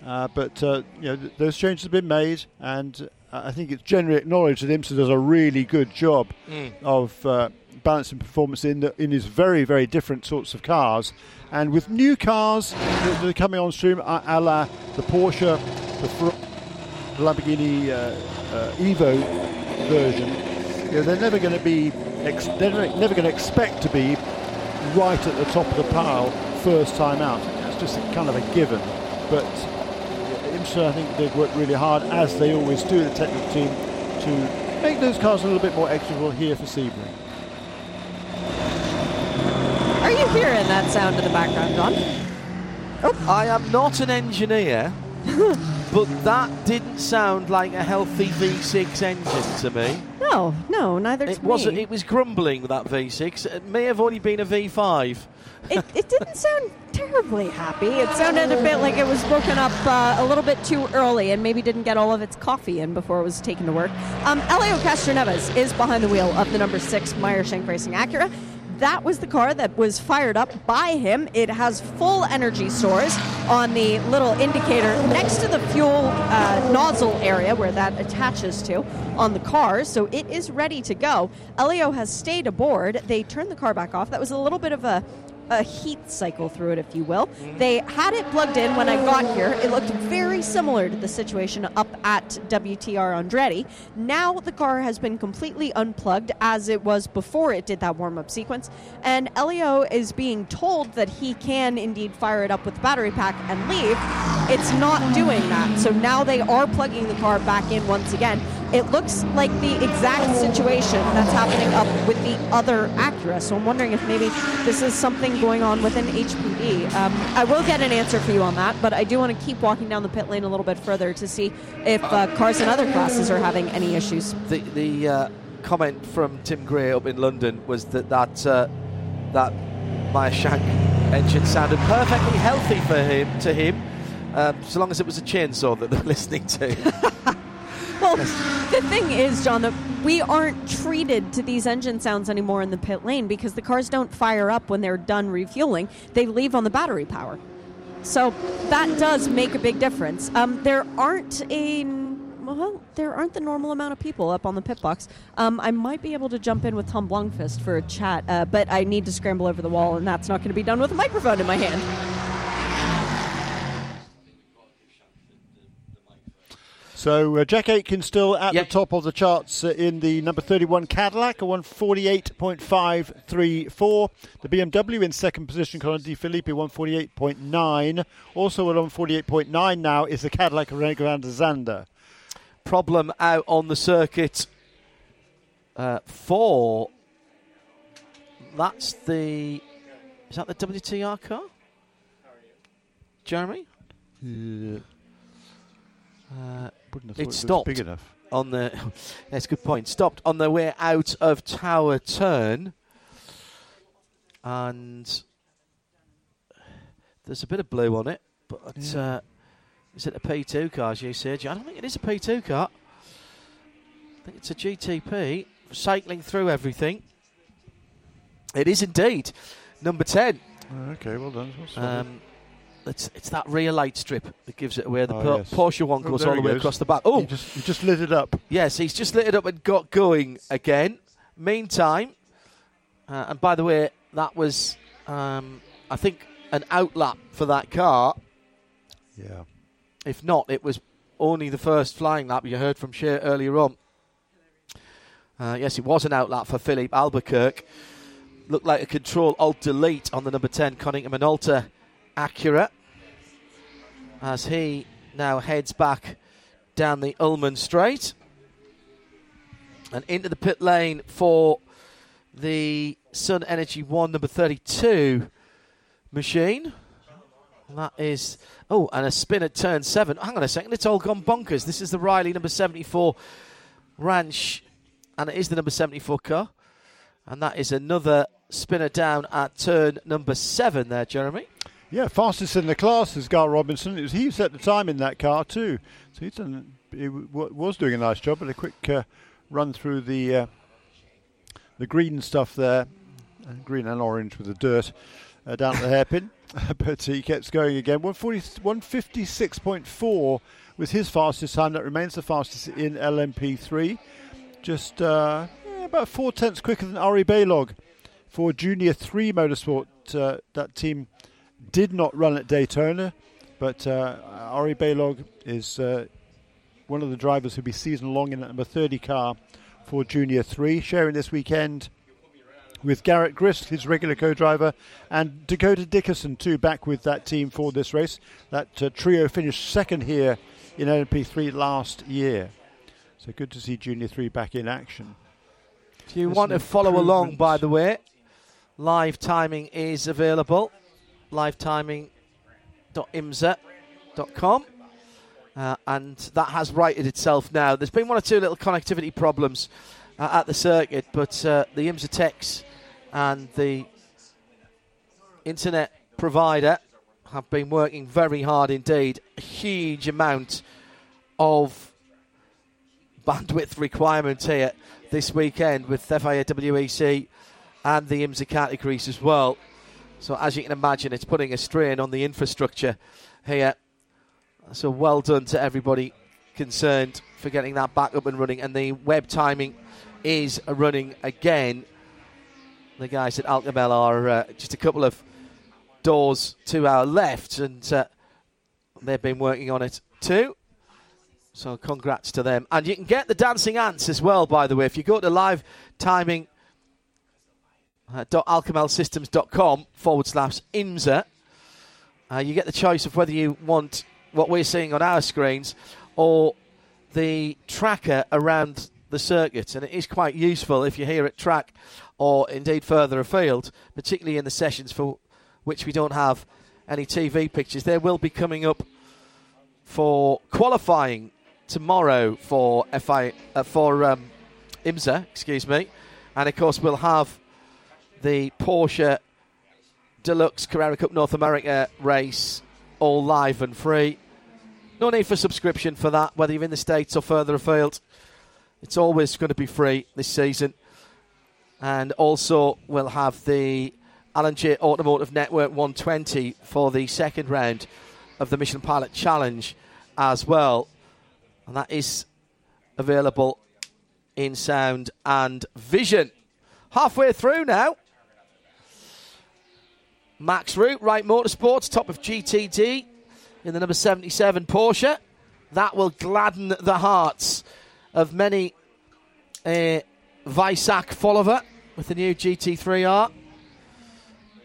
Uh, but uh, you know th- those changes have been made, and uh, I think it's generally acknowledged that IMSA does a really good job Mm. of uh, balancing performance in the, in these very very different sorts of cars. And with new cars that are coming on stream, a, la the Porsche, the Fer- Lamborghini uh, uh, Evo version, you know, they're never going to be ex- they're never going to expect to be right at the top of the pile first time out. That's just kind of a given. But IMSA, I think they've worked really hard, as they always do, the technical team, to make those cars a little bit more executable here for Sebring. Are you hearing that sound in the background, John? I am not an engineer, but that didn't sound like a healthy V6 engine to me. No, no, neither It wasn't. me. It was grumbling that V6. It may have only been a V5. it, it didn't sound terribly happy. It sounded a bit like it was woken up uh, a little bit too early and maybe didn't get all of its coffee in before it was taken to work. Um, Elio Castroneves is behind the wheel of the number six Meyer Shank Racing Acura. That was the car that was fired up by him. It has full energy stores on the little indicator next to the fuel uh, nozzle area where that attaches to on the car, so it is ready to go. Elio has stayed aboard. They turned the car back off. That was a little bit of a a heat cycle through it, if you will. They had it plugged in when I got here. It looked very similar to the situation up at WTR Andretti. Now the car has been completely unplugged as it was before it did that warm up sequence. And Elio is being told that he can indeed fire it up with the battery pack and leave. It's not doing that. So now they are plugging the car back in once again. It looks like the exact situation that's happening up with the other Acura. So I'm wondering if maybe this is something going on within HPD. Um, I will get an answer for you on that, but I do want to keep walking down the pit lane a little bit further to see if uh, cars in other classes are having any issues. The the uh, comment from Tim Gray up in London was that that uh, that Meyer Shank engine sounded perfectly healthy for him to him, um, so long as it was a chainsaw that they're listening to. Well, the thing is, John, that we aren't treated to these engine sounds anymore in the pit lane because the cars don't fire up when they're done refueling. They leave on the battery power. So that does make a big difference. Um, there aren't a well, there aren't the normal amount of people up on the pit box. Um, I might be able to jump in with Tom Blomqvist for a chat, uh, but I need to scramble over the wall, and that's not going to be done with a microphone in my hand. So uh, Jack Aitken still at Yep. the top of the charts uh, in the number 31 Cadillac, a 148.534. The BMW in second position, Connor De Phillippi, 148.9. Also at 148.9 now is the Cadillac of Alexander Zander. Problem out on the circuit uh, for that's the is that the WTR car? Jeremy? Uh, Uh, wouldn't have thought It stopped. big enough. on the that's a good point. Stopped on the way out of Tower Turn, and there's a bit of blue on it, but uh, is it a P2 car, as you said? I don't think it is a P2 car. I think it's a GTP cycling through everything. It is indeed number ten. Uh, okay, well done. Um, it's it's that rear light strip that gives it away. The Oh, Por- yes. Porsche one Oh, goes there all the way goes. across the back. Oh, you just, you just lit it up. Yes, he's just lit it up and got going again. Meantime, uh, and by the way, that was, um, I think, an outlap for that car. Yeah. If not, it was only the first flying lap you heard from Shea earlier on. Uh, yes, it was an outlap for Filipe Albuquerque. Looked like a control alt delete on the number 10 Konica Minolta Acura as he now heads back down the Ulmann Straight and into the pit lane for the Sun Energy 1 number 32 machine. And that is, oh, and a spin at turn 7. Hang on a second, it's all gone bonkers. This is the Riley number 74 Ranch, and it is the number 74 car. And that is another spinner down at turn number 7 there, Jeremy. Yeah, fastest in the class is Gar Robinson. It was he set the time in that car too. So he's done, he was doing a nice job. But a quick uh, run through the uh, the green stuff there, green and orange with the dirt. uh, down the hairpin, but he keeps going again. 140, 156.4 was his fastest time. That remains the fastest in LMP3. Just uh, yeah, about four tenths quicker than Ari Balogh for Junior 3 Motorsport. Uh, that team did not run at Daytona, but uh, Ari Balogh is uh, one of the drivers who'll be season long in that number 30 car for Junior 3, sharing this weekend with Garrett Grist, his regular co-driver, and Dakota Dickerson too, back with that team for this race. That uh, trio finished second here in LMP3 last year. So good to see Junior 3 back in action. If you want to follow along, by the way, live timing is available. Livetiming.imsa.com. Uh, and that has righted itself now. There's been one or two little connectivity problems uh, at the circuit, but uh, the IMSA techs and the internet provider have been working very hard indeed. A huge amount of bandwidth requirement here this weekend with FIA WEC and the IMSA categories as well. So, as you can imagine, it's putting a strain on the infrastructure here. So, well done to everybody concerned for getting that back up and running. And the web timing is running again. The guys at Al Kamel are uh, just a couple of doors to our left, and uh, they've been working on it too. So congrats to them. And you can get the dancing ants as well, by the way. If you go to live timing uh, alkamelsystems.com forward slash IMSA, uh, you get the choice of whether you want what we're seeing on our screens or the tracker around the circuit. And it is quite useful if you're here at track or indeed further afield, particularly in the sessions for which we don't have any TV pictures. They will be coming up for qualifying tomorrow for FI uh, for um, IMSA, excuse me, and of course we'll have the Porsche Deluxe Carrera Cup North America race all live and free. No need for subscription for that, whether you're in the States or further afield. It's always going to be free this season. And also, we'll have the Alan Jay Automotive Network 120 for the second round of the Michelin Pilot Challenge as well. And that is available in sound and vision. Halfway through now. Max Root, Wright Motorsports, top of GTD in the number 77 Porsche. That will gladden the hearts of many a Weissach follower with the new GT3R.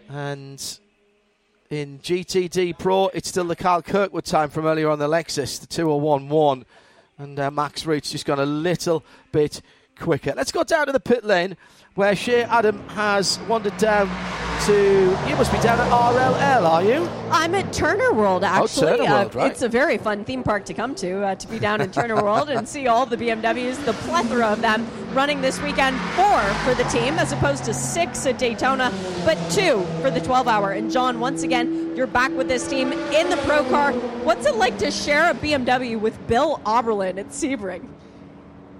And in GTD Pro, it's still the Carl Kirkwood time from earlier on the Lexus, the 2011. And uh, Max Root's just gone a little bit quicker. Let's go down to the pit lane where Shea Adam has wandered down to. You must be down at RLL, are you? I'm at Turner World, actually. Oh, Turner World, uh, right. It's a very fun theme park to come to, uh, to be down in Turner World and see all the BMWs, the plethora of them running this weekend. Four for the team, as opposed to six at Daytona, but two for the 12 hour. And John, once again, you're back with this team in the pro car. What's it like to share a BMW with Bill Auberlen at Sebring?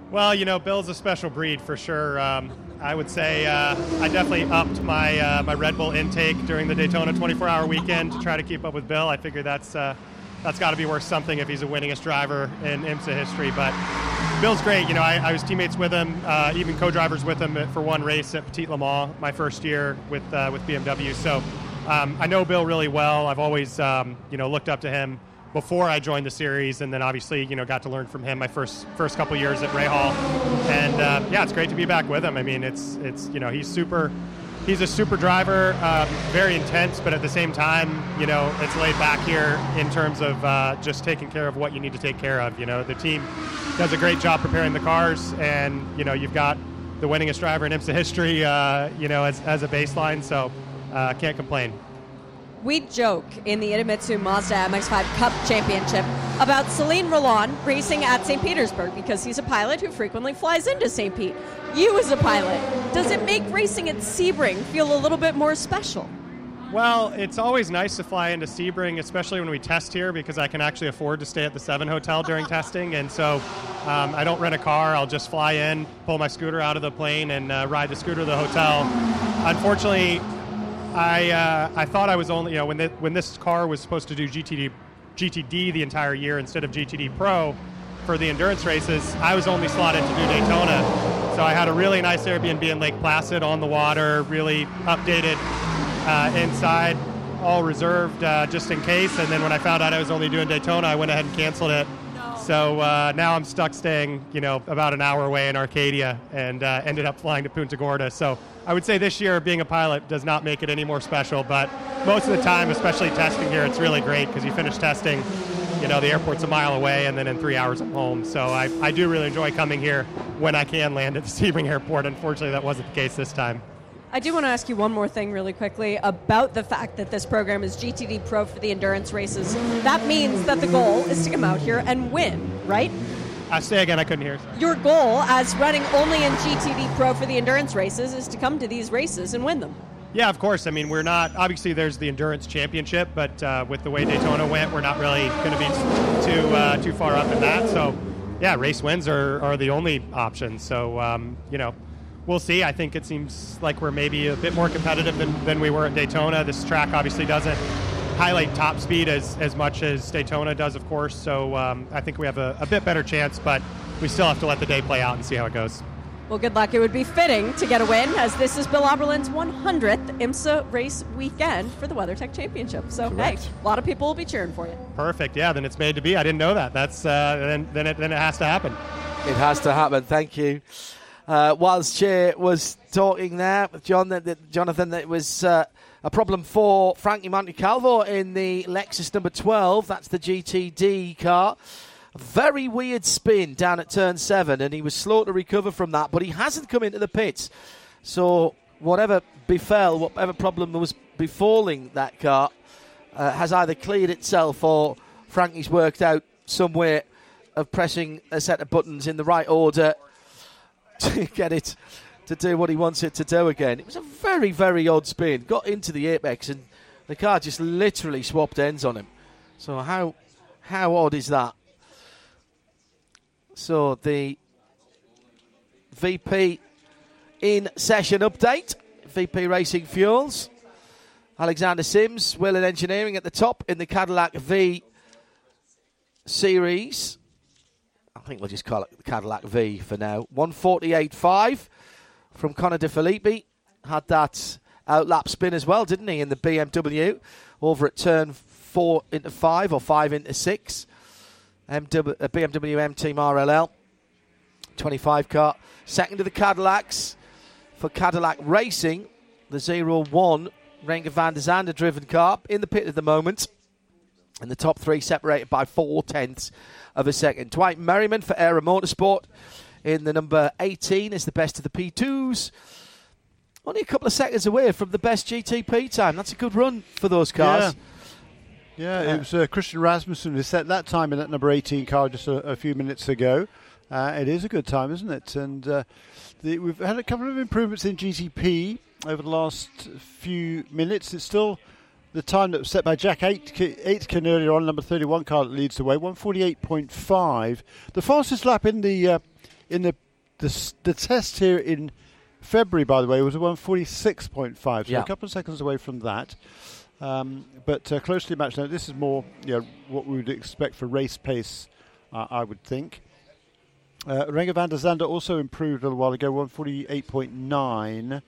Well, you know, Bill's a special breed for sure. Um, I would say uh, I definitely upped my uh, my Red Bull intake during the Daytona 24-hour weekend to try to keep up with Bill. I figure that's uh, that's got to be worth something if he's the winningest driver in IMSA history. But Bill's great. You know, I, I was teammates with him, uh, even co-drivers with him for one race at Petit Le Mans my first year with uh, with BMW. So um, I know Bill really well. I've always um, you know looked up to him before I joined the series, and then obviously you know got to learn from him my first first couple years at Rahal, and uh, yeah, it's great to be back with him. I mean, it's it's you know he's super. He's a super driver, um, very intense, but at the same time, you know, it's laid back here in terms of uh, just taking care of what you need to take care of. You know, the team does a great job preparing the cars, and you know, you've got the winningest driver in IMSA history, uh, you know, as, as a baseline. So, uh, can't complain. We joke in the Idemitsu Mazda MX-5 Cup Championship about Celine Roland racing at St. Petersburg because he's a pilot who frequently flies into St. Pete. You as a pilot, does it make racing at Sebring feel a little bit more special? Well, it's always nice to fly into Sebring, especially when we test here, because I can actually afford to stay at the Seven Hotel during testing, and so um, I don't rent a car. I'll just fly in, pull my scooter out of the plane, and uh, ride the scooter to the hotel. Unfortunately, I uh, I thought I was only you know when the, when this car was supposed to do GTD GTD the entire year instead of GTD Pro for the endurance races, I was only slotted to do Daytona. So I had a really nice Airbnb in Lake Placid on the water, really updated uh, inside, all reserved uh, just in case. And then when I found out I was only doing Daytona, I went ahead and canceled it. So uh, now I'm stuck staying, you know, about an hour away in Arcadia, and uh, ended up flying to Punta Gorda. So I would say this year being a pilot does not make it any more special, but most of the time, especially testing here, it's really great because you finish testing, you know, the airport's a mile away, and then in three hours I'm home. So I, I do really enjoy coming here when I can land at the Sebring Airport. Unfortunately, that wasn't the case this time. I do want to ask you one more thing really quickly about the fact that this program is GTD Pro for the endurance races. That means that the goal is to come out here and win, right? I say again, I couldn't hear. Your goal as running only in GTD Pro for the endurance races is to come to these races and win them. Yeah, of course. I mean, we're not obviously there's the endurance championship, but uh, with the way Daytona went, we're not really going to be too uh, too far up in that. So, yeah, race wins are, are the only option. So, um, you know, we'll see. I think it seems like we're maybe a bit more competitive than, than we were at Daytona. This track obviously doesn't highlight top speed as, as much as Daytona does, of course. So um, I think we have a, a bit better chance, but we still have to let the day play out and see how it goes. Well, good luck. It would be fitting to get a win, as this is Bill Auberlen's 100th IMSA race weekend for the WeatherTech Championship. So, Correct. hey, a lot of people will be cheering for you. Perfect. Yeah, then it's made to be. I didn't know that. That's uh, then then it, then it has to happen. It has to happen. Thank you. Uh, whilst was talking there with John, that, that Jonathan, that was uh, a problem for Frankie Montecalvo in the Lexus number 12. That's the GTD car. Very weird spin down at turn seven, and he was slow to recover from that, but he hasn't come into the pits. So, whatever befell, whatever problem was befalling that car, uh, has either cleared itself or Frankie's worked out some way of pressing a set of buttons in the right order to get it to do what he wants it to do again. It was a very, very odd spin. Got into the apex and the car just literally swapped ends on him. So how how odd is that? So the VP in session update. VP Racing Fuels. Alexander Sims, Whelen Engineering at the top in the Cadillac V series. I think we'll just call it Cadillac V for now. 148.5 from Connor De Phillippi. Had that outlap spin as well, didn't he, in the BMW over at turn 4 into 5 or 5 into 6. MW, uh, BMW M Team RLL. 25 car. Second to the Cadillacs for Cadillac Racing. The 01 Renger van der Zande driven car in the pit at the moment. And the top three separated by four tenths of a second. Dwight Merriman for Era Motorsport in the number 18 is the best of the P2s. Only a couple of seconds away from the best GTP time. That's a good run for those cars. Yeah, yeah it was uh, Christian Rasmussen who set that time in that number 18 car just a, a few minutes ago. Uh, it is a good time, isn't it? And uh, the, we've had a couple of improvements in GTP over the last few minutes. It's still the time that was set by Jack Aitken earlier on, number 31 car that leads the way, 148.5. The fastest lap in the uh, in the, the the test here in February, by the way, was a 146.5. So Yeah. a couple of seconds away from that. Um, but uh, closely matched. Now, this is more you know, what we would expect for race pace, uh, I would think. Uh, Renger van der Zande also improved a little while ago, 148.9.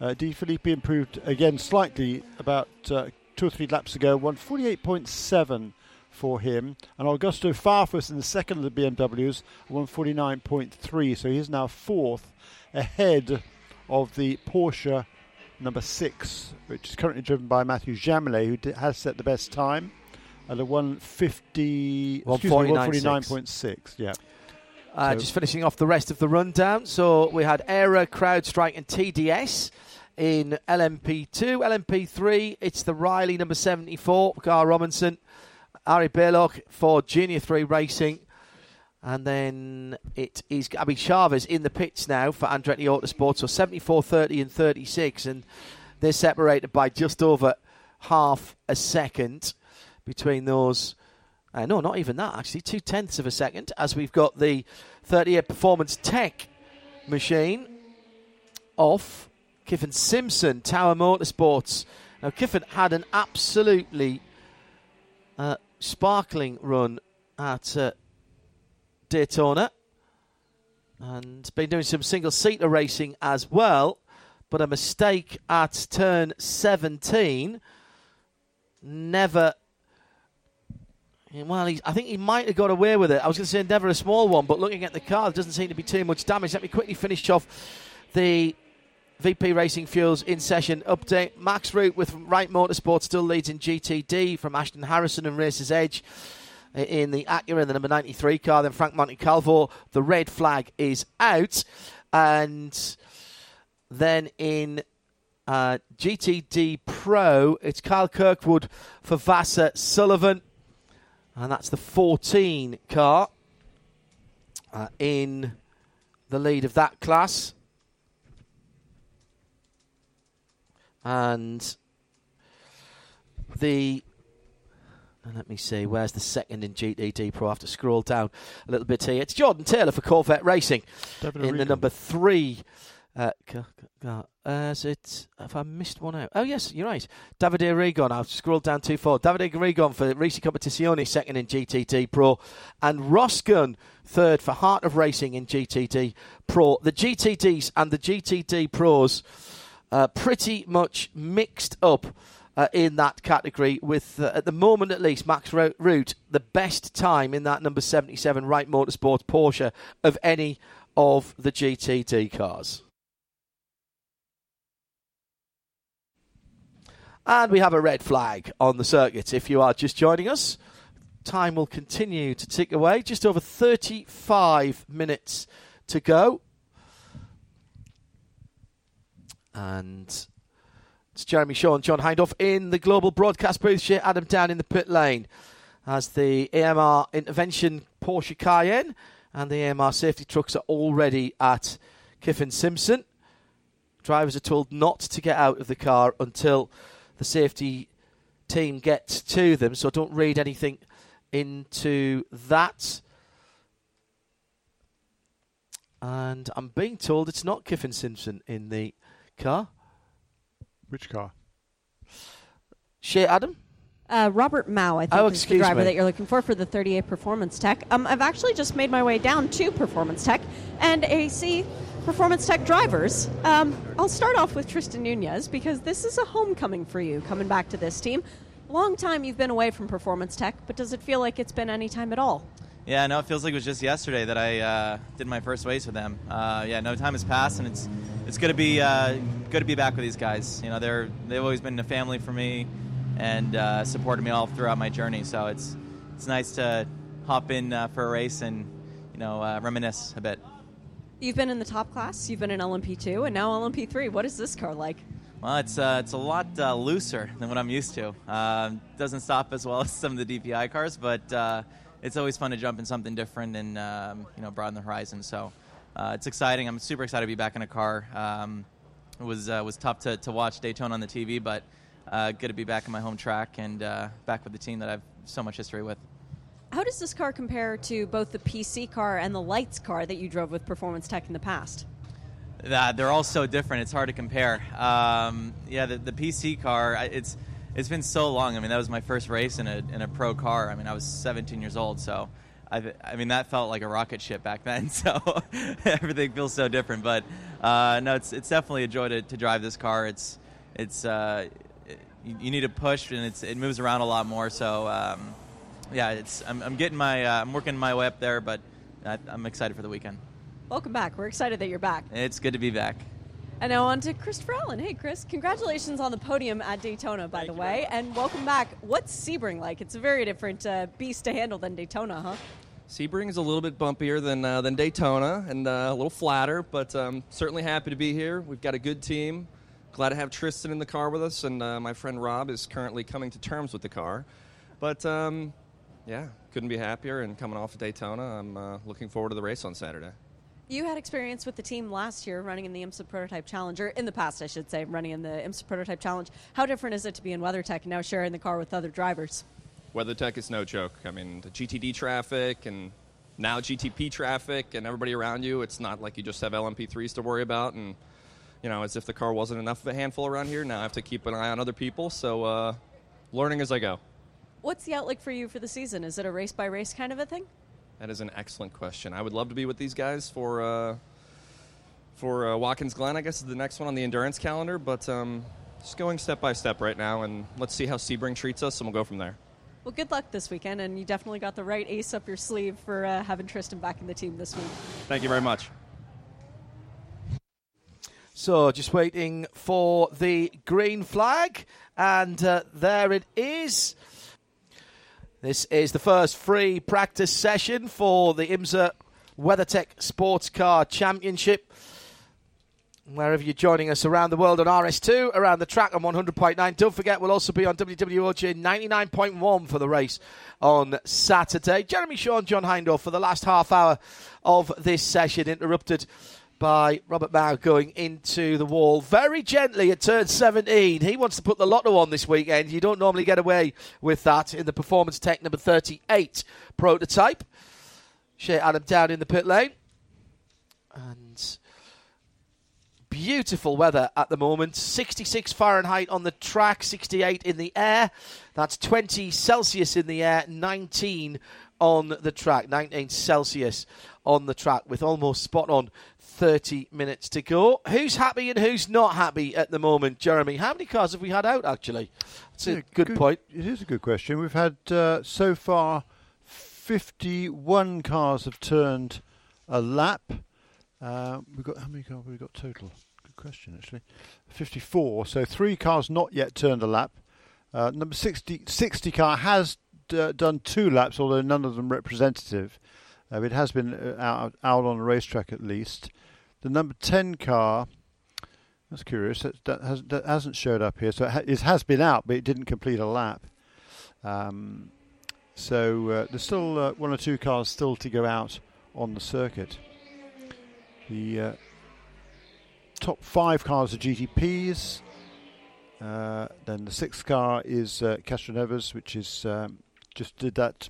Uh, De Phillippi improved again slightly about uh, two or three laps ago, won 48.7 for him. And Augusto Farfus in the second of the BMWs, 149.3. So he's now fourth ahead of the Porsche number six, which is currently driven by Matthew Jaminet, who has set the best time at a 150, excuse me, 149.6. 149.6. Yeah. Uh, So- just finishing off the rest of the rundown. So we had Era, CrowdStrike, and TDS in LMP2. LMP3, it's the Riley number 74, Gar Robinson, Ari Balogh for Junior 3 Racing. And then it is Gabby Chaves in the pits now for Andretti Autosport. So 74, 30, and 36. And they're separated by just over half a second between those. Uh, no, not even that, actually. Two tenths of a second as we've got the 38 Performance Tech machine off Kyffin Simpson, Tower Motorsports. Now, Kyffin had an absolutely uh, sparkling run at uh, Daytona and been doing some single seater racing as well. But a mistake at turn 17 never. Well, I think he might have got away with it. I was going to say never a small one, but looking at the car, there doesn't seem to be too much damage. Let me quickly finish off the VP Racing Fuels in session update. Max Root with Wright Motorsport still leads in GTD from Ashton Harrison and Racer's Edge in the Acura, the number 93 car. Then Frank Montecalvo, the red flag is out. And then in uh, GTD Pro, it's Kyle Kirkwood for Vasser Sullivan. And that's the 14 car uh, in the lead of that class. And the let me see, where's the second in GTD Pro? I have to scroll down a little bit here. It's Jordan Taylor for Corvette Racing David in the number three. Uh, is it? Have I missed one out? Oh yes, you're right. Davide Rigon. I've scrolled down too far. Davide Rigon for Risi Competizione, second in GTD Pro, and Ross third for Heart of Racing in GTD Pro. The GTDs and the GTD Pros uh, pretty much mixed up uh, in that category with, uh, at the moment at least, Max Ro- Root, the best time in that number 77 Wright Motorsports Porsche of any of the GTD cars. And we have a red flag on the circuit if you are just joining us. Time will continue to tick away. Just over 35 minutes to go. And it's Jeremy Shaw and John Hindhaugh in the global broadcast booth. Shea Adam down in the pit lane as the AMR intervention Porsche Cayenne and the AMR safety trucks are already at Kyffin Simpson. Drivers are told not to get out of the car until the safety team gets to them, so don't read anything into that. And I'm being told it's not Kyffin Simpson in the car. Which car? Shea Adam? Uh, Robert Mao, I think, Oh, is the driver me. that you're looking for for the 38 Performance Tech. Um, I've actually just made my way down to Performance Tech, and AC Performance Tech drivers. Um, I'll start off with Tristan Nunez because this is a homecoming for you coming back to this team. Long time you've been away from Performance Tech, but does it feel like it's been any time at all? Yeah, no, it feels like it was just yesterday that I uh, did my first race with them. Uh, yeah, no time has passed, and it's it's good to be uh, good to be back with these guys. You know, they're they've always been a family for me, and uh, supported me all throughout my journey. So it's it's nice to hop in uh, for a race and you know uh, reminisce a bit. You've been in the top class, you've been in LMP2, and now LMP3. What is this car like? Well, it's uh, it's a lot uh, looser than what I'm used to. Uh, doesn't stop as well as some of the DPI cars, but uh, it's always fun to jump in something different and um, you know broaden the horizon. So uh, it's exciting. I'm super excited to be back in a car. Um, it was uh, was tough to, to watch Daytona on the TV, but uh, good to be back in my home track and uh, back with the team that I've so much history with. How does this car compare to both the PC car and the Lights car that you drove with Performance Tech in the past? that they're all so different. It's hard to compare. Um, yeah, the, the PC car. It's it's been so long. I mean, that was my first race in a in a pro car. I mean, I was 17 years old, so I I mean that felt like a rocket ship back then. So everything feels so different. But uh, no, it's it's definitely a joy to, to drive this car. It's it's uh, you, you need to push and it's it moves around a lot more. So um, yeah, it's I'm, I'm getting my uh, I'm working my way up there, but I, I'm excited for the weekend. Welcome back. We're excited that you're back. It's good to be back. And now on to Christopher Allen. Hey, Chris, congratulations on the podium at Daytona, by the way, and welcome back. What's Sebring like? It's a very different uh, beast to handle than Daytona, huh? Sebring is a little bit bumpier than uh, than Daytona and uh, a little flatter, but um, certainly happy to be here. We've got a good team. Glad to have Tristan in the car with us, and uh, my friend Rob is currently coming to terms with the car. But um, yeah, couldn't be happier. And coming off of Daytona, I'm uh, looking forward to the race on Saturday. You had experience with the team last year running in the IMSA Prototype Challenge, or in the past, I should say, running in the IMSA Prototype Challenge. How different is it to be in WeatherTech and now sharing the car with other drivers? WeatherTech is no joke. I mean, the GTD traffic and now GTP traffic and everybody around you. It's not like you just have LMP3s to worry about. And you know, as if the car wasn't enough of a handful around here. Now I have to keep an eye on other people. So uh, learning as I go. What's the outlook for you for the season? Is it a race by race kind of a thing? That is an excellent question. I would love to be with these guys for uh, for uh, Watkins Glen. I guess is the next one on the endurance calendar, but um, just going step by step right now, and let's see how Sebring treats us, and we'll go from there. Well, good luck this weekend, and you definitely got the right ace up your sleeve for uh, having Tristan back in the team this week. Thank you very much. So, just waiting for the green flag, and uh, there it is. This is the first free practice session for the IMSA WeatherTech Sports Car Championship. Wherever you're joining us around the world on RS2, around the track on 100.9. Don't forget, we'll also be on WWOJ 99.1 for the race on Saturday. Jeremy Shaw, John Hindhaugh for the last half hour of this session, interrupted by Robert Mao going into the wall very gently at turn 17. He wants to put the lotto on this weekend. You don't normally get away with that in the Performance Tech number 38 prototype. Shea Adam down in the pit lane. And beautiful weather at the moment. 66 Fahrenheit on the track, 68 in the air. That's 20 Celsius in the air, 19 on the track. 19 Celsius on the track with almost spot on 30 minutes to go. Who's happy and who's not happy at the moment, Jeremy? How many cars have we had out, actually? That's a Yeah, good, point. It is a good question. We've had uh, so far 51 cars have turned a lap. Uh, we've got how many cars have we got total? Good question, actually. 54. So three cars not yet turned a lap. Uh, number 60, 60 car has d- done two laps, although none of them representative. Uh, it has been uh, out, out on a racetrack at least. The number 10 car, that's curious, that, that, has, that hasn't showed up here. So it, ha- it has been out, but it didn't complete a lap. Um, so uh, there's still uh, one or two cars still to go out on the circuit. The uh, top five cars are GTPs. Uh, then the sixth car is uh, Castroneves, which is um, just did that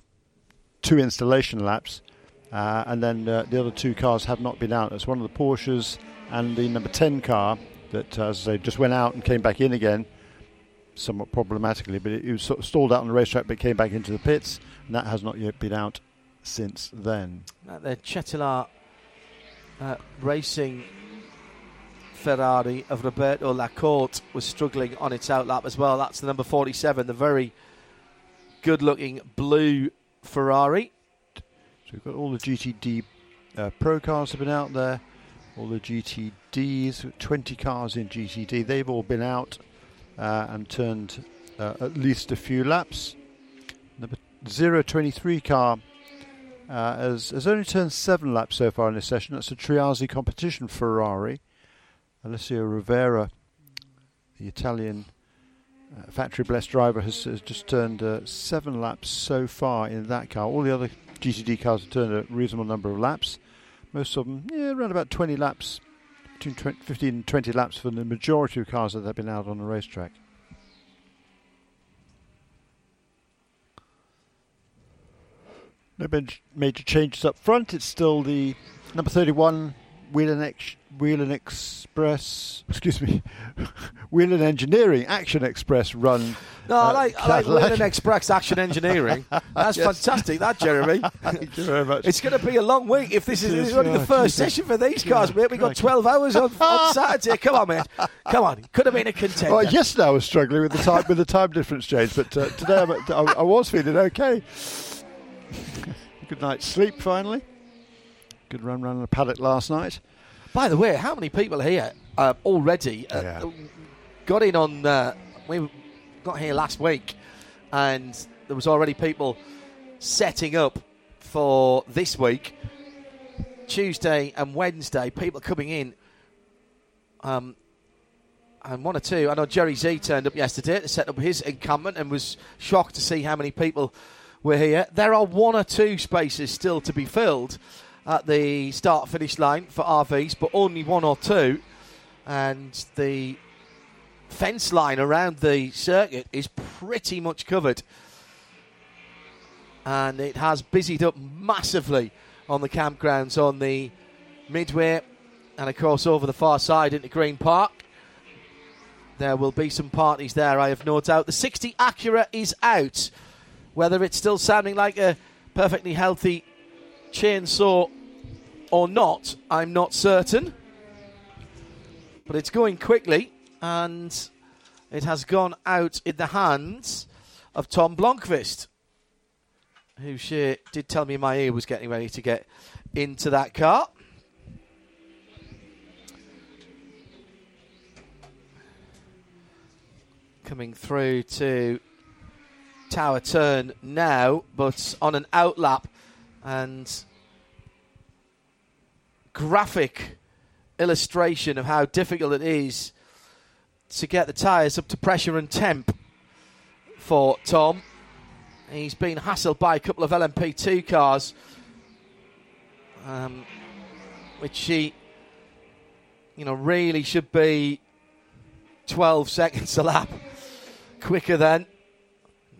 two installation laps. Uh, and then uh, the other two cars have not been out. That's one of the Porsches and the number 10 car that, uh, as I say, just went out and came back in again, somewhat problematically. But it, it was sort of stalled out on the racetrack, but came back into the pits, and that has not yet been out since then. Uh, the Cetilar uh, Racing Ferrari of Roberto Lacorte was struggling on its outlap as well. That's the number 47, the very good looking blue Ferrari. So we've got all the GTD uh, Pro cars have been out there, all the GTDs, 20 cars in GTD. They've all been out uh, and turned uh, at least a few laps. Number 023 car uh, has, has only turned seven laps so far in this session. That's a Triarsi competition Ferrari. Alessio Rovera, the Italian uh, factory blessed driver, has, has just turned uh, seven laps so far in that car. All the other GTD cars have turned a reasonable number of laps. Most of them, yeah, around about 20 laps, between 20, 15 and 20 laps for the majority of cars that have been out on the racetrack. No major- changes up front. It's still the number 31 Whelen, Ex- Whelen Express, excuse me, Whelen Engineering Action Express run. No, I uh, like, I like Cadillac. Whelen Express Action Engineering. That's Yes. fantastic, that, Jeremy. Thank you very much. It's going to be a long week if this is, this is, only the first session for these cars, mate. We've got 12 hours on, on Saturday. Come on, mate. Come on. Could have been a contender. Well, yesterday I was struggling with the time with the time difference change, but uh, today I'm, I, I was feeling okay. Good night's sleep finally. Good run round the paddock last night. By the way, how many people are here uh, already uh, Yeah. got in on? Uh, we got here last week, and there was already people setting up for this week, Tuesday and Wednesday. People coming in. Um, and one or two. I know Jerry Z turned up yesterday to set up his encampment and was shocked to see how many people were here. There are one or two spaces still to be filled at the start finish line for RVs, but only one or two. And the fence line around the circuit is pretty much covered. And it has busied up massively on the campgrounds on the Midway And of course, over the far side into Green Park, there will be some parties there, I have no doubt. The 60 Acura is out. Whether it's still sounding like a perfectly healthy chainsaw or not, I'm not certain. But it's going quickly, and it has gone out in the hands of Tom Blomqvist, who she did tell me my ear was getting ready to get into that car. Coming through to Tower Turn now, but on an outlap and graphic illustration of how difficult it is to get the tyres up to pressure and temp for Tom. He's been hassled by a couple of LMP2 cars, um, which he, you know, really should be 12 seconds a lap quicker than.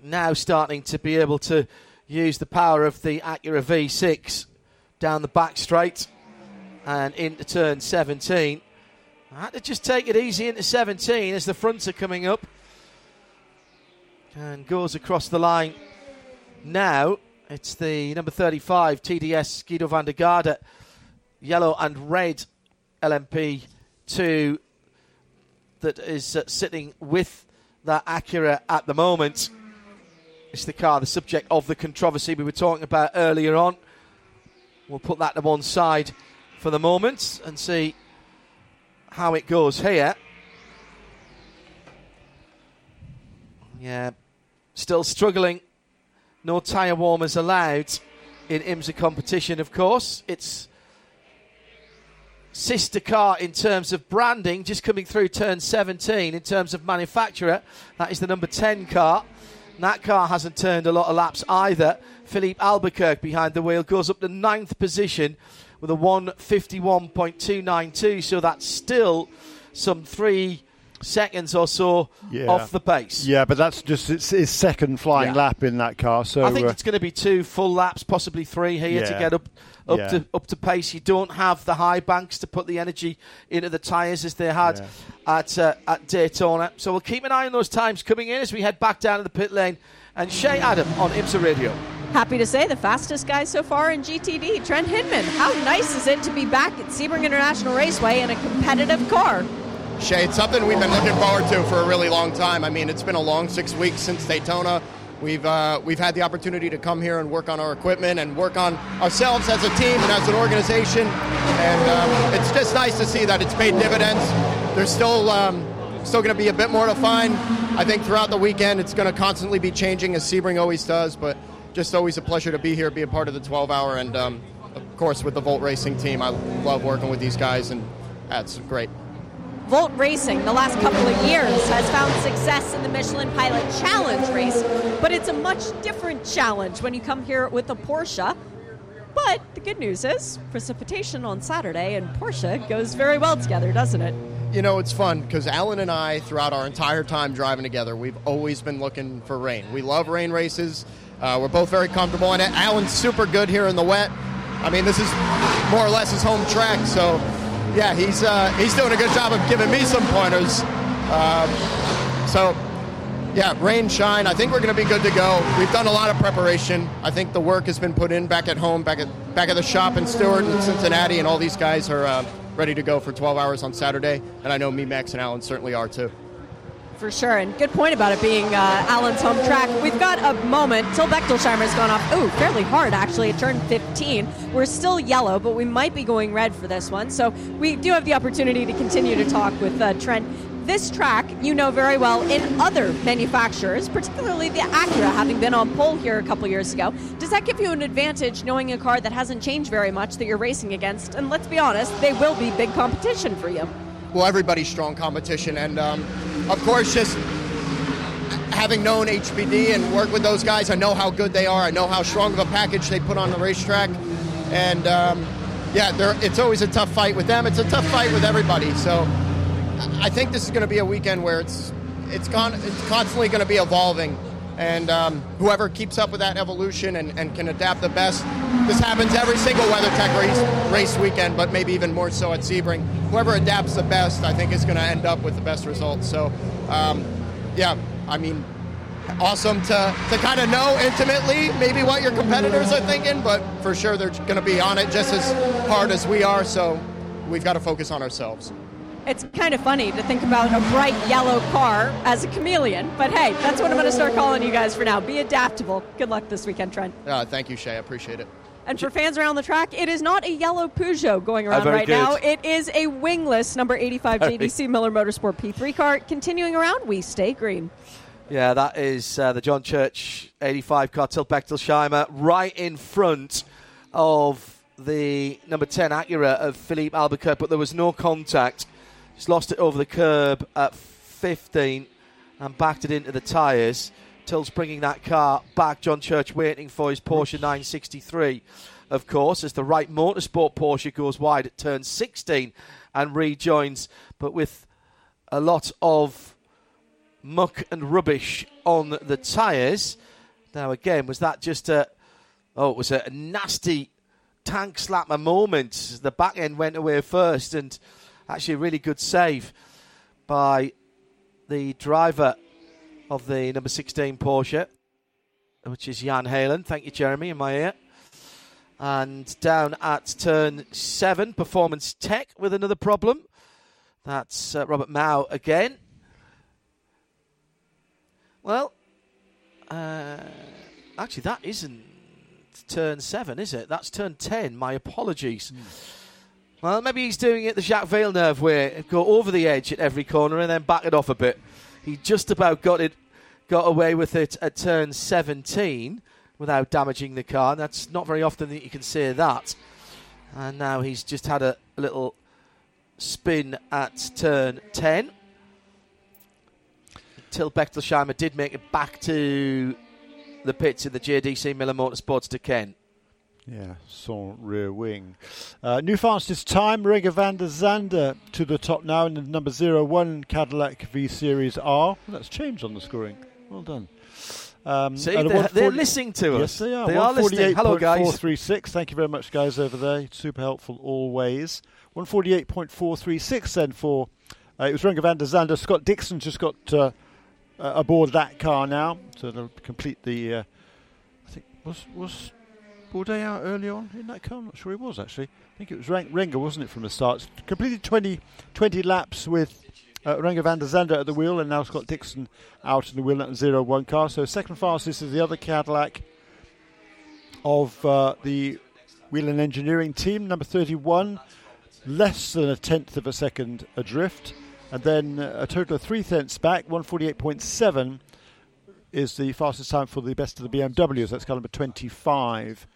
Now starting to be able to use the power of the Acura V6 down the back straight and into turn 17. I had to just take it easy into 17 as the fronts are coming up and goes across the line. Now it's the number 35 TDS Giedo van der Garde, yellow and red LMP2 that is uh, sitting with that Acura at the moment. It's the car, the subject of the controversy we were talking about earlier on. We'll put that to one side for the moment and see how it goes here. Yeah, still struggling. No tyre warmers allowed in IMSA competition, of course. It's sister car in terms of branding, just coming through turn 17 in terms of manufacturer. That is the number 10 car. That car hasn't turned a lot of laps either. Filipe Albuquerque behind the wheel goes up to ninth position with a 151.292. So that's still some three seconds or so Yeah. off the pace. Yeah, but that's just it's his second flying Yeah. lap in that car. So I think uh, it's going to be two full laps, possibly three here to get up up Yeah. to up to pace. You don't have the high banks to put the energy into the tyres as they had at uh, at Daytona. So we'll keep an eye on those times coming in as we head back down to the pit lane. And Shea Adam on IMSA Radio. Happy to say the fastest guy so far in GTD, Trent Hindman. How nice is it to be back at Sebring International Raceway in a competitive car? Shay, it's something we've been looking forward to for a really long time. I mean, it's been a long six weeks since Daytona. We've uh, we've had the opportunity to come here and work on our equipment and work on ourselves as a team and as an organization, and um, it's just nice to see that it's paid dividends. There's still um, still going to be a bit more to find. I think throughout the weekend, it's going to constantly be changing as Sebring always does, but just always a pleasure to be here, be a part of the 12 hour, and um, of course with the Volt Racing team. I love working with these guys, and that's great. Volt Racing, the last couple of years, has found success in the Michelin Pilot Challenge race, but it's a much different challenge when you come here with a Porsche. But the good news is, precipitation on Saturday and Porsche goes very well together, doesn't it? You know, it's fun because Alan and I, throughout our entire time driving together, we've always been looking for rain. We love rain races. Uh, we're both very comfortable in it. Alan's super good here in the wet. I mean, this is more or less his home track, so yeah, he's uh, he's doing a good job of giving me some pointers. Um, so yeah, rain, shine. I think we're going to be good to go. We've done a lot of preparation. I think the work has been put in back at home, back at back at the shop in Stewart and Cincinnati, and all these guys are uh, ready to go for 12 hours on Saturday. And I know me, Max, and Alan certainly are too. For sure, and good point about it being uh, Alan's home track. We've got a moment till Bechtolsheimer's gone off. Ooh, fairly hard actually. It turned 15. We're still yellow, but we might be going red for this one. So we do have the opportunity to continue to talk with uh, Trent. This track, you know very well in other manufacturers, particularly the Acura, having been on pole here a couple years ago. Does that give you an advantage knowing a car that hasn't changed very much that you're racing against? And let's be honest, they will be big competition for you. well, everybody's strong competition, and um, of course, just having known HPD and worked with those guys, I know how good they are. I know how strong of a package they put on the racetrack, and um, yeah, it's always a tough fight with them. It's a tough fight with everybody. So I think this is going to be a weekend where it's it's constantly going to be evolving. And um, whoever keeps up with that evolution and, and can adapt the best, this happens every single WeatherTech race, race weekend, but maybe even more so at Sebring. Whoever adapts the best, I think, is going to end up with the best results. So, um, yeah, I mean, awesome to, to kind of know intimately maybe what your competitors are thinking, but for sure they're going to be on it just as hard as we are. So we've got to focus on ourselves. It's kind of funny to think about a bright yellow car as a chameleon, but hey, that's what I'm going to start calling you guys for now. Be adaptable. Good luck this weekend, Trent. Uh, thank you, Shea. I appreciate it. And for fans around the track, it is not a yellow Peugeot going around right good. now. It is a wingless number 85 JDC Miller Motorsport P3 car. Continuing around, we stay green. Yeah, that is uh, the John Church 85 car, Till Bechtolsheimer, right in front of the number 10 Acura of Filipe Albuquerque, but there was no contact. Just lost it over the curb at 15 and backed it into the tyres. Till's bringing that car back. John Church waiting for his Porsche 963, of course, as the Wright motorsport Porsche goes wide at turn 16 and rejoins, but with a lot of muck and rubbish on the tyres. Now, again, was that just a. Oh, it was a nasty tank slapper moment. The back end went away first, and actually a really good save by the driver of the number 16 Porsche, which is Jan Heylen. Thank you, Jeremy, in my ear. And down at turn seven, Performance Tech with another problem. That's uh, Robert Mao again. Well, uh, actually, that isn't turn seven, is it? That's turn ten. My apologies. Well, maybe he's doing it the Jacques Villeneuve way, go over the edge at every corner and then back it off a bit. He just about got it, got away with it at turn 17 without damaging the car. That's not very often that you can say that. And now he's just had a, little spin at turn 10. Till Bechtolsheimer did make it back to the pits in the JDC Miller Motorsports Duqueine. Yeah, son rear wing. Uh, new fastest time, Renger van der Zande to the top now in the number 01 Cadillac V Series R. That's changed on the scoring. Well done. Um, See, they're, 140 they're listening to us. Yes, they are. They are listening. Hello, guys. 148.436. Thank you very much, guys, over there. Super helpful always. 148.436 then for. Uh, it was Renger van der Zande. Scott Dixon just got uh, uh, aboard that car now to they'll complete the. Uh, I think was was Bourdais out early on in that car? I'm not sure he was actually. I think it was Ren- Renger, wasn't it, from the start? Completed 20, 20 laps with uh, Renger van der Zande at the wheel, and now Scott Dixon out in the wheel at the 0 1 car. So, second fastest is the other Cadillac of uh, the Whelen Engineering team, number 31, less than a tenth of a second adrift. And then uh, a total of three tenths back, 148.7 is the fastest time for the best of the BMWs. That's car number 25.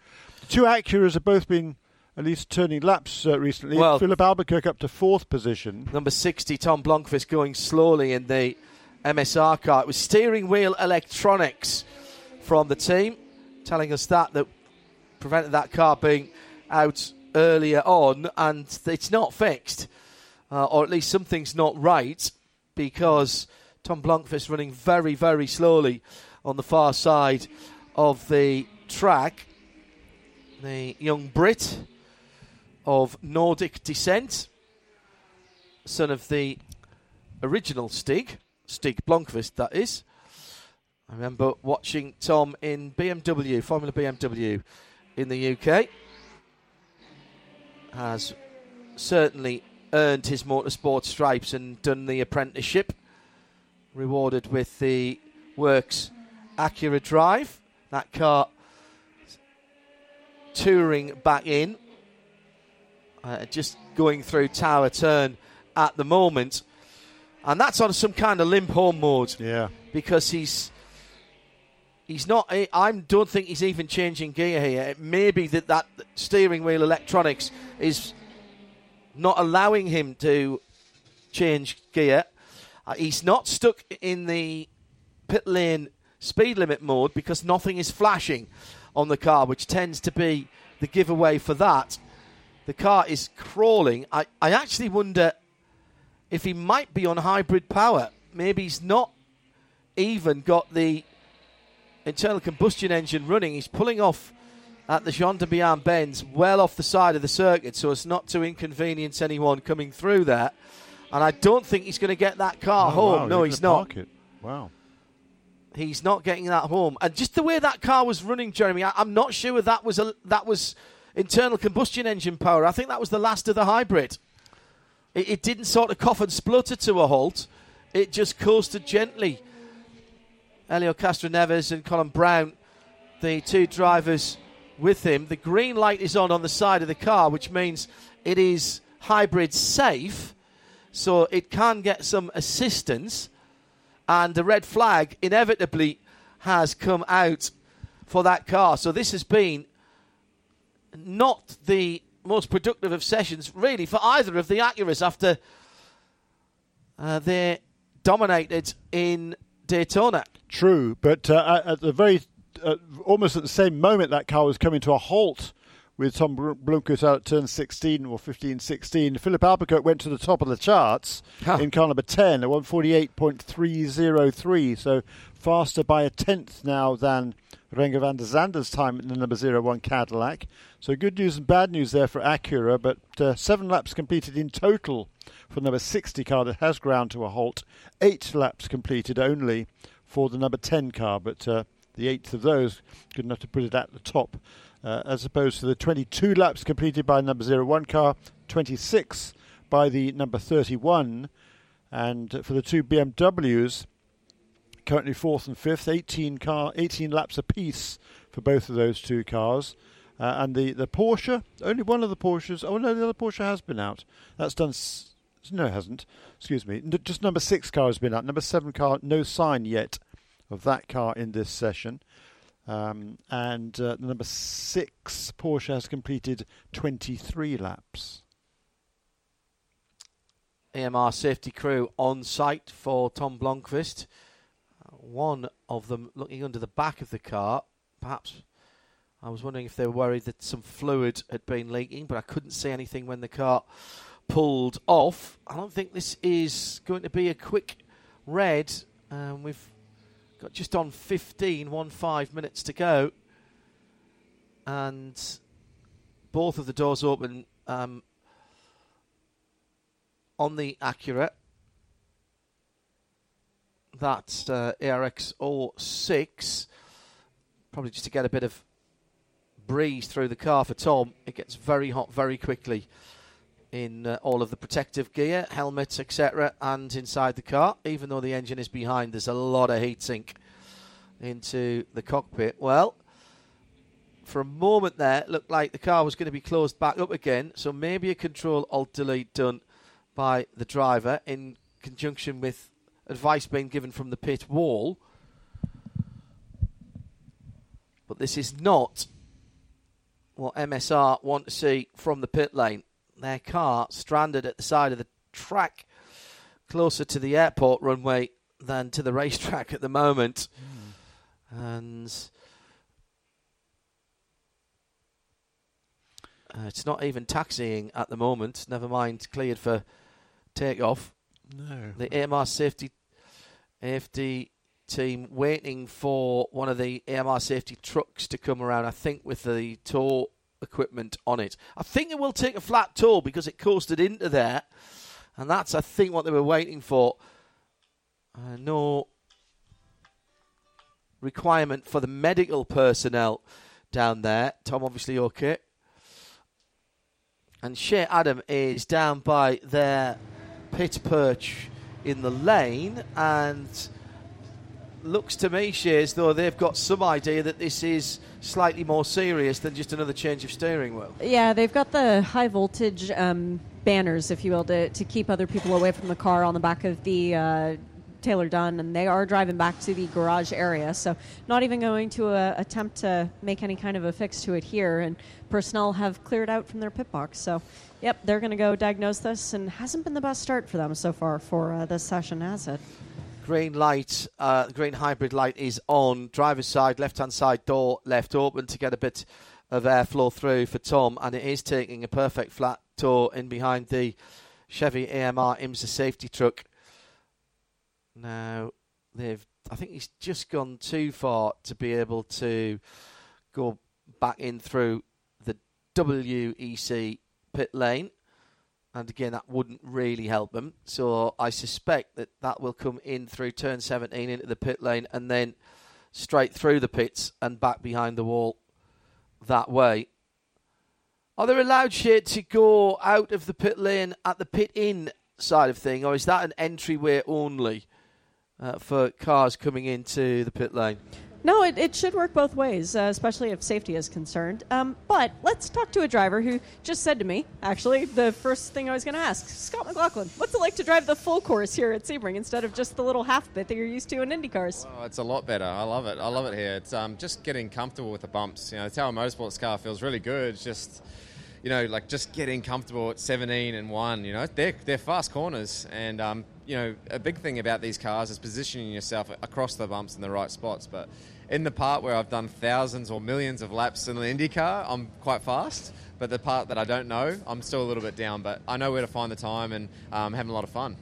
Two Acuras have both been at least turning laps uh, recently. Well- Filipe Albuquerque up to fourth position. Number 60, Tom Blomqvist, going slowly in the MSR car. It was steering wheel electronics from the team telling us that that prevented that car being out earlier on, and it's not fixed, uh, or at least something's not right because Tom Blomqvist running very, very slowly on the far side of the track. The young Brit of Nordic descent, son of the original Stig, Stig Blomqvist, that is. I remember watching Tom in BMW, Formula BMW in the UK. Has certainly earned his motorsport stripes and done the apprenticeship. Rewarded with the Works Acura Drive. That car touring back in. Uh, just going through Tower Turn at the moment. And that's on some kind of limp home mode. Yeah. Because he's he's not. I don't think he's even changing gear here. It may be that that steering wheel electronics is not allowing him to change gear. Uh, he's not stuck in the pit lane speed limit mode because nothing is flashing on the car, which tends to be the giveaway for that. The car is crawling. I, I actually wonder if he might be on hybrid power. Maybe he's not even got the internal combustion engine running. He's pulling off at the Gendebien bends, well off the side of the circuit, so as not to inconvenience anyone coming through there. And I don't think he's going to get that car Oh, home. wow, no, he's not. Wow. He's not getting that home. And just the way that car was running, Jeremy, I, I'm not sure that was a, that was internal combustion engine power. I think that was the last of the hybrid. It, it didn't sort of cough and splutter to a halt. It just coasted gently. Helio Castroneves and Colin Braun, the two drivers with him. The green light is on on the side of the car, which means it is hybrid safe, so it can get some assistance. And the red flag inevitably has come out for that car. So this has been not the most productive of sessions, really, for either of the Acuras after uh, they dominated in Daytona. True, but uh, at the very, uh, almost at the same moment, that car was coming to a halt with Tom Bl- Blomqvist out at turn 16 or 15, 16. Filipe Albuquerque went to the top of the charts in car number 10 at 148.303, so faster by a tenth now than Renger van der Zande's time in the number 01 Cadillac. So good news and bad news there for Acura, but uh, seven laps completed in total for the number 60 car that has ground to a halt. Eight laps completed only for the number 10 car, but uh, the eighth of those good enough to put it at the top, uh, as opposed to the 22 laps completed by number 01 car, 26 by the number 31, and for the two BMWs, currently fourth and fifth, 18 car, 18 laps apiece for both of those two cars. Uh, and the, the Porsche, only one of the Porsches. Oh no, the other Porsche has been out. That's done. S- no, it hasn't. Excuse me. N- just number six car has been out. Number seven car, no sign yet of that car in this session. Um, and uh, number six Porsche has completed 23 laps. AMR safety crew on site for Tom Blomqvist. Uh, One of them looking under the back of the car. Perhaps I was wondering if they were worried that some fluid had been leaking, but I couldn't see anything when the car pulled off. I don't think this is going to be a quick red. Um, we've got just on 15, one five minutes to go. And both of the doors open um, on the Acura. That's uh, ARX 06. Probably just to get a bit of breeze through the car for Tom. It gets very hot very quickly in uh, all of the protective gear, helmets, etc., and inside the car. Even though the engine is behind, there's a lot of heat sink into the cockpit. Well, for a moment there, it looked like the car was going to be closed back up again. So maybe a control alt delete done by the driver in conjunction with advice being given from the pit wall. But this is not what MSR want to see from the pit lane. Their car stranded at the side of the track, closer to the airport runway than to the racetrack at the moment. And uh, it's not even taxiing at the moment, never mind cleared for takeoff. No. The AMR safety AFD team waiting for one of the AMR safety trucks to come around, I think, with the tow equipment on it. I think it will take a flat tow because it coasted into there, and that's, I think, what they were waiting for. Uh, no requirement for the medical personnel down there. Tom, obviously, okay. And Shea Adam is down by their pit perch in the lane and looks to me, Shea, as though they've got some idea that this is slightly more serious than just another change of steering wheel. Yeah, they've got the high voltage um, banners, if you will, to, to keep other people away from the car on the back of the uh, Taylor Dunn, and they are driving back to the garage area. So, not even going to uh, attempt to make any kind of a fix to it here. And personnel have cleared out from their pit box. So, yep, they're going to go diagnose this, and hasn't been the best start for them so far for uh, this session, has it? Green light, uh, green hybrid light is on. Driver's side, left hand side door left open to get a bit of airflow through for Tom, and it is taking a perfect flat tow in behind the Chevy AMR IMSA safety truck. Now they've I think he's just gone too far to be able to go back in through the WEC pit lane. And again, that wouldn't really help them. So I suspect that that will come in through turn 17 into the pit lane and then straight through the pits and back behind the wall that way. Are they allowed shit to go out of the pit lane at the pit in side of thing, or is that an entryway only uh, for cars coming into the pit lane? No, it, it should work both ways, uh, especially if safety is concerned. Um, but let's talk to a driver who just said to me, actually, the first thing I was going to ask Scott McLaughlin, what's it like to drive the full course here at Sebring instead of just the little half bit that you're used to in Indy cars? Oh, it's a lot better. I love it. I love it here. It's um, just getting comfortable with the bumps. You know, the Tower Motorsports car feels really good. It's just you know, like just getting comfortable at 17 and 1, you know, they're, they're fast corners. And, um, you know, a big thing about these cars is positioning yourself across the bumps in the right spots. But in the part where I've done thousands or millions of laps in an IndyCar, I'm quite fast. But the part that I don't know, I'm still a little bit down. But I know where to find the time and um, having a lot of fun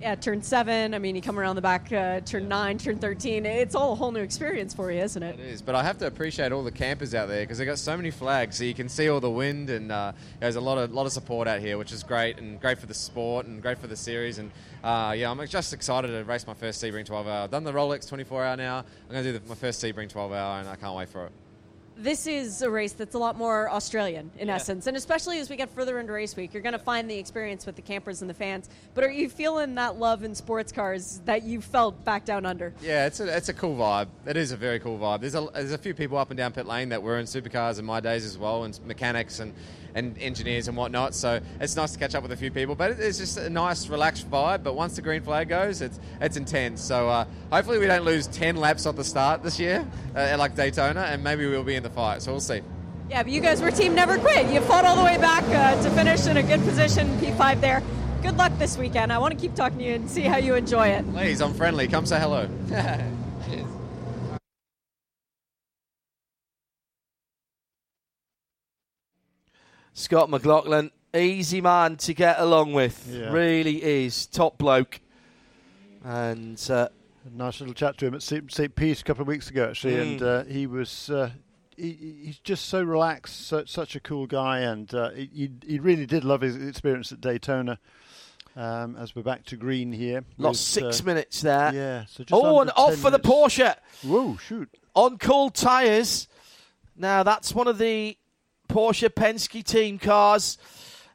yeah, turn seven. I mean, you come around the back, uh, turn nine, turn 13. It's all a whole new experience for you, isn't it? It is. But I have to appreciate all the campers out there because they got so many flags, so you can see all the wind, and uh, there's a lot of lot of support out here, which is great and great for the sport and great for the series. And uh, yeah, I'm just excited to race my first Sebring 12 hour. I've done the Rolex 24 hour now. I'm going to do the, my first Sebring 12 hour, and I can't wait for it this is a race that's a lot more Australian in yeah. essence, and especially as we get further into race week, you're going to find the experience with the campers and the fans. But are you feeling that love in sports cars that you felt back down under? Yeah, it's a it's a cool vibe. It is a very cool vibe. There's a there's a few people up and down pit lane that were in supercars in my days as well, and mechanics and and engineers and whatnot. So it's nice to catch up with a few people. But it's just a nice, relaxed vibe. But once the green flag goes, it's it's intense. So uh, hopefully we don't lose ten laps at the start this year, uh, like Daytona, and maybe we'll be in the fight. So we'll see. Yeah, but you guys were team never quit. You fought all the way back uh, to finish in a good position, P5 there. Good luck this weekend. I want to keep talking to you and see how you enjoy it. Please, I'm friendly. Come say hello. Scott McLaughlin, easy man to get along with. Yeah. Really is. Top bloke. And uh, nice little chat to him at St. Pete's a couple of weeks ago, actually, mm. and uh, he was. Uh, he, he's just so relaxed, so, such a cool guy, and uh, he, he really did love his experience at Daytona. Um, as we're back to green here, lost with, six uh, minutes there. Yeah. So oh, and off for the Porsche. Whoa! Shoot. On cold tyres. Now that's one of the Porsche Penske team cars,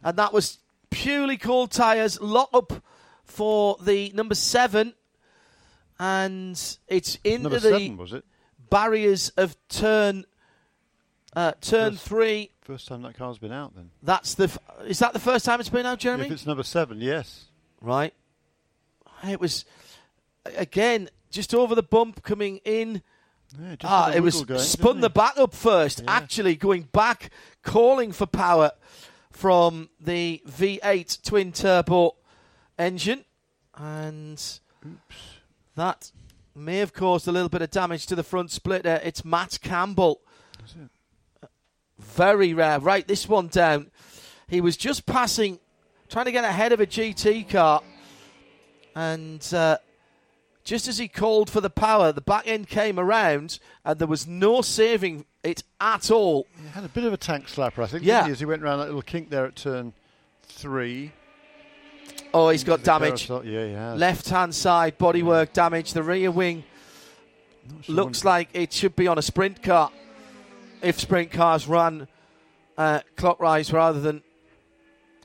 and that was purely cold tyres. Lock up for the number seven, and it's into number the seven, was it? barriers of turn uh, turn first, three. First time that car's been out, then. That's the. F- is that the first time it's been out, Jeremy? If it's number seven, yes. Right. It was again just over the bump coming in. Yeah, ah, it was going, spun the back up first, yeah. actually going back, calling for power from the V8 twin turbo engine, and Oops. that may have caused a little bit of damage to the front splitter. It's Matt Campbell. Very rare. Right, this one down. He was just passing, trying to get ahead of a GT car, and uh, just as he called for the power, the back end came around and there was no saving it at all. He had a bit of a tank slapper, I think, yeah. He, as he went around that little kink there at turn three. Oh, he's got damage. Yeah, he. Left hand side, bodywork yeah. damage. The rear wing sure looks like it should be on a sprint car if sprint cars run uh, clockwise rather than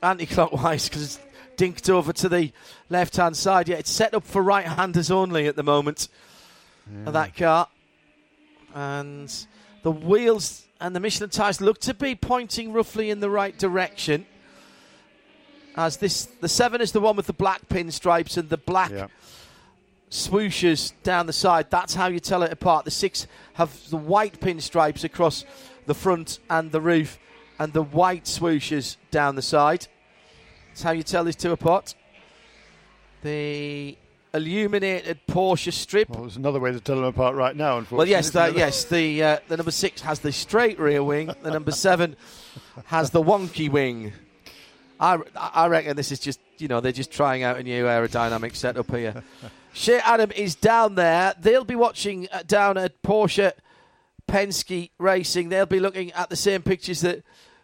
anti clockwise because dinked over to the left hand side. Yeah, it's set up for right handers only at the moment yeah. that car. And the wheels and the Michelin tyres look to be pointing roughly in the right direction. As this, the seven is the one with the black pinstripes and the black yeah. swooshes down the side. That's how you tell it apart. The six have the white pinstripes across the front and the roof, and the white swooshes down the side. That's how you tell these two apart. The illuminated Porsche strip. Well, there's another way to tell them apart right now. Unfortunately. Well, yes, the, yes. The uh, the number six has the straight rear wing. The number seven has the wonky wing. I, I reckon this is just you know they're just trying out a new aerodynamic setup here. Shea Adam is down there. They'll be watching uh, down at Porsche Penske Racing. They'll be looking at the same pictures that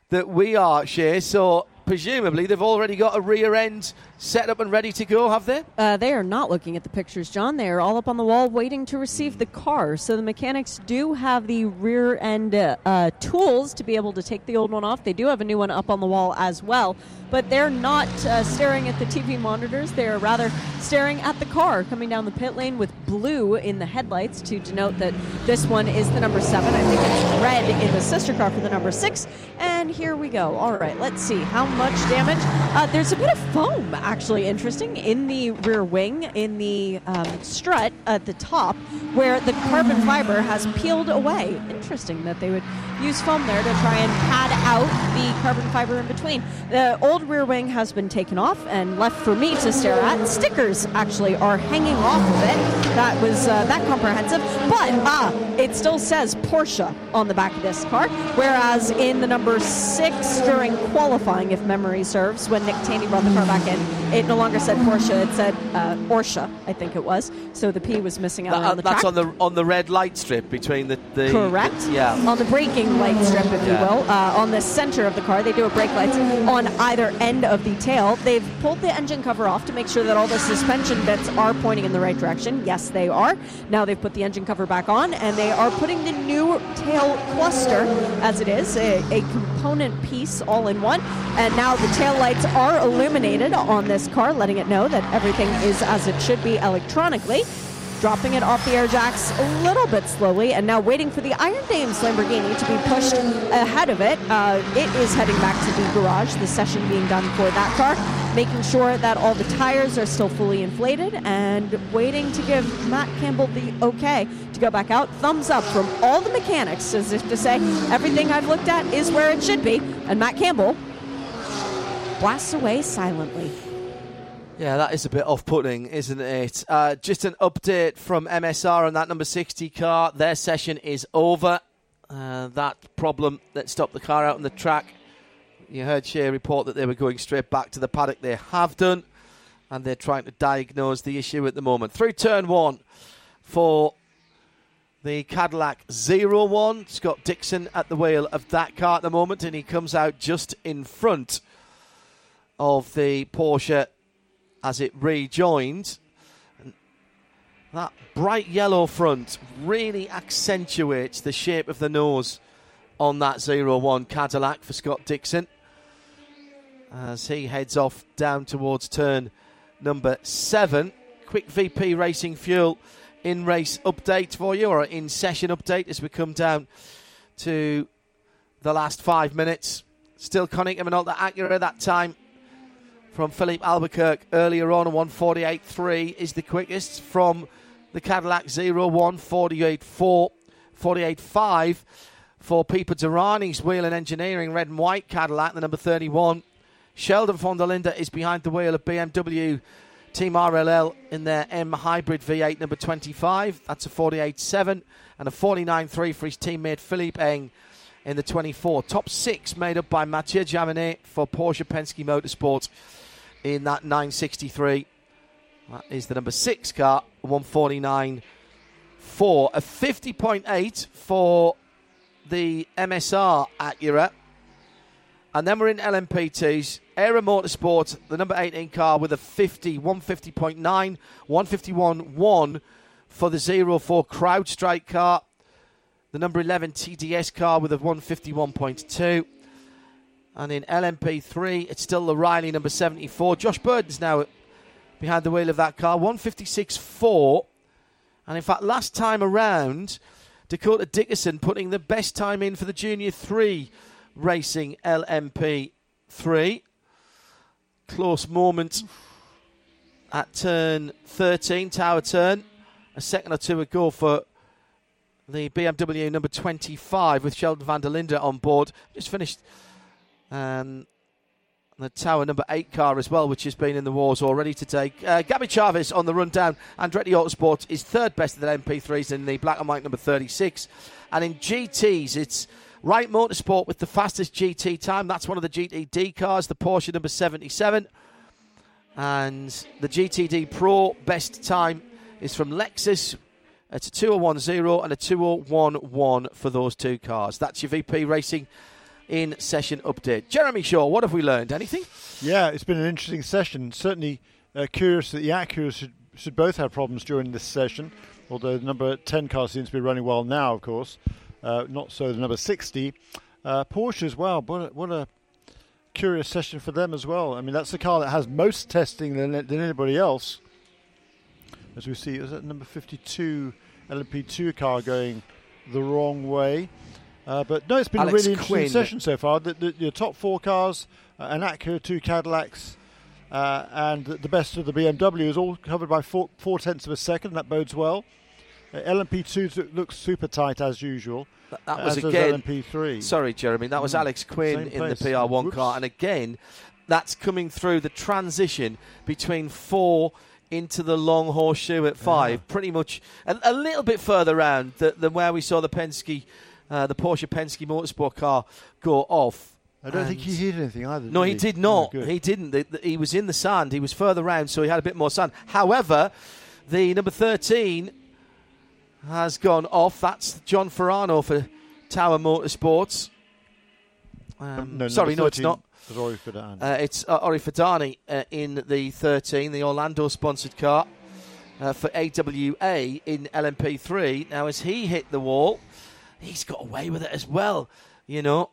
that we are, Shea. So presumably they've already got a rear end set up and ready to go, have they? Uh, they are not looking at the pictures, John. They are all up on the wall waiting to receive the car. So the mechanics do have the rear end uh, uh, tools to be able to take the old one off. They do have a new one up on the wall as well. But they're not uh, staring at the TV monitors. They are rather staring at the car coming down the pit lane with blue in the headlights to denote that this one is the number seven. I think it's red in the sister car for the number six. And here we go. All right, let's see how much damage. Uh, there's a bit of foam actually interesting in the rear wing, in the um, strut at the top, where the carbon fiber has peeled away. Interesting that they would use foam there to try and pad out the carbon fiber in between. The old rear wing has been taken off and left for me to stare at. Stickers actually are hanging off of it. That was uh, that comprehensive, but ah, it still says Porsche on the back of this car, whereas in the number six during qualifying, if memory serves, when Nick Tandy brought the car back in, it no longer said Porsche, it said uh, Porsche, I think it was. So the P was missing out That- on the that's track. on the on the red light strip between the, the Correct. yeah. On the braking light strip, if Yeah. you will, uh, on the center of the car, they do a brake lights on either end of the tail. They've pulled the engine cover off to make sure that all the suspension bits are pointing in the right direction. Yes, they are. Now they've put the engine cover back on, and they are putting the new tail cluster, as it is, a, a component piece all in one. And now the tail lights are illuminated on this car, letting it know that everything is as it should be electronically dropping it off the air jacks a little bit slowly, and now waiting for the Iron Dames Lamborghini to be pushed ahead of it. Uh, it is heading back to the garage, the session being done for that car, making sure that all the tires are still fully inflated, and waiting to give Matt Campbell the okay to go back out. Thumbs up from all the mechanics, as if to say, everything I've looked at is where it should be, and Matt Campbell blasts away silently. Yeah, that is a bit off-putting, isn't it? Uh, just an update from MSR on that number 60 car. Their session is over. Uh, that problem that stopped the car out on the track, you heard Shea report that they were going straight back to the paddock. They have done, and they're trying to diagnose the issue at the moment. Through turn one for the Cadillac 01. Scott Dixon at the wheel of that car at the moment, and he comes out just in front of the Porsche as it rejoined. And That bright yellow front really accentuates the shape of the nose on that 01 Cadillac for Scott Dixon as he heads off down towards turn number seven. Quick VP Racing Fuel in race update for you, or in session update as we come down to the last five minutes. Still Konica Minolta Acura that time from Filipe Albuquerque earlier on. 148.3 is the quickest from the Cadillac 01, 48.4, 48.5 for Pipo Derani's Wheel and Engineering red and white Cadillac, the number 31. Sheldon van der Linde is behind the wheel of BMW Team RLL in their M Hybrid V8 number 25. That's a 48.7 and a 49.3 for his teammate Philipp Eng in the 24. Top six made up by Mathieu Jaminet for Porsche Penske Motorsport in that 963. That is the number six car, 149 4. A 50.8 for the MSR Acura. And then we're in LMP2s. Era Motorsport, the number 18 car with a 50, 150.9, 151 1 for the 04 CrowdStrike car. The number 11 TDS car with a 151.2. And in LMP3, it's still the Riley number 74. Josh Burton's now behind the wheel of that car, 156.4. And in fact, last time around, Dakota Dickerson putting the best time in for the Junior 3 Racing LMP3. Close moment at turn 13, tower turn. A second or two ago for the BMW number 25 with Sheldon van der Linde on board. Just finished um, the Tower number 8 car as well, which has been in the wars already today. Uh, Gabby Chaves on the rundown. Andretti Autosport is third best of the MP3s in the black and white number 36. And in GTs, it's Wright Motorsport with the fastest GT time. That's one of the GTD cars, the Porsche number 77. And the GTD Pro best time is from Lexus. It's a 2010 and a 2011 for those two cars. That's your VP Racing in session update. Jeremy Shaw, what have we learned? Anything? Yeah, it's been an interesting session. Certainly uh, curious that the Acuras should, should both have problems during this session, although the number 10 car seems to be running well now, of course. Uh, not so the number 60. Uh, Porsche as well. What a, what a curious session for them as well. I mean, that's the car that has most testing than, than anybody else. As we see, is that number 52 LMP2 car going the wrong way? Uh, but no, it's been Alex a really interesting Quinn. session so far. The, the, your top four cars, uh, an Acura, two Cadillacs, uh, and the best of the BMW is all covered by four, four tenths of a second. That bodes well. Uh, LMP2 looks super tight as usual. That was as again. LMP3. Sorry, Jeremy. That was Mm. Alex Quinn in the. PR1 Whoops. car, and again, that's coming through the transition between four into the long horseshoe at five. Pretty much a, a little bit further round th- than where we saw the Penske, uh, the Porsche Penske Motorsport car go off. I don't think he hit anything either. no, he he did not. he didn't. The- the- he was in the sand. He was further round, so he had a bit more sand. However, the number 13 has gone off. That's John Farano for Tower Motorsports. Um, no, sorry, no, it's not. was Ori Ferdinand. Uh, it's uh, Orey Fidani uh, in the 13, the Orlando sponsored car uh, for AWA in LMP3. Now, as he hit the wall, he's got away with it as well, you know.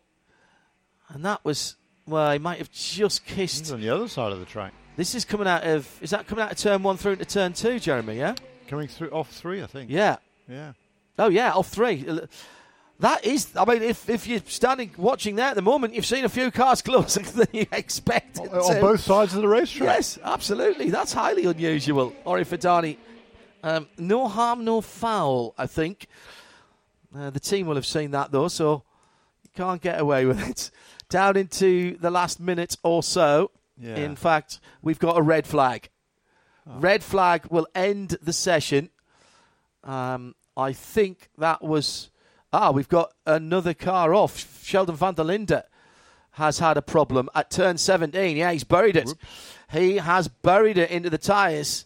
And that was, well, he might have just kissed. He's on the other side of the track. This is coming out of, is that coming out of turn one through into turn two, Jeremy, yeah? Coming through off three, I think. Yeah. Yeah. Oh, yeah, off three. That is, I mean, if, if you're standing watching there at the moment, you've seen a few cars closer than you expected. On to. both sides of the racetrack. Yes, absolutely. That's highly unusual. Orey Fidani, um, no harm, no foul, I think. Uh, the team will have seen that, though, so you can't get away with it. Down into the last minute or so. Yeah. In fact, we've got a red flag. Red flag will end the session. Um, I think that was. Ah, we've got another car off. Sheldon van der Linde has had a problem at turn 17. Yeah, he's buried it. He has buried it into the tyres.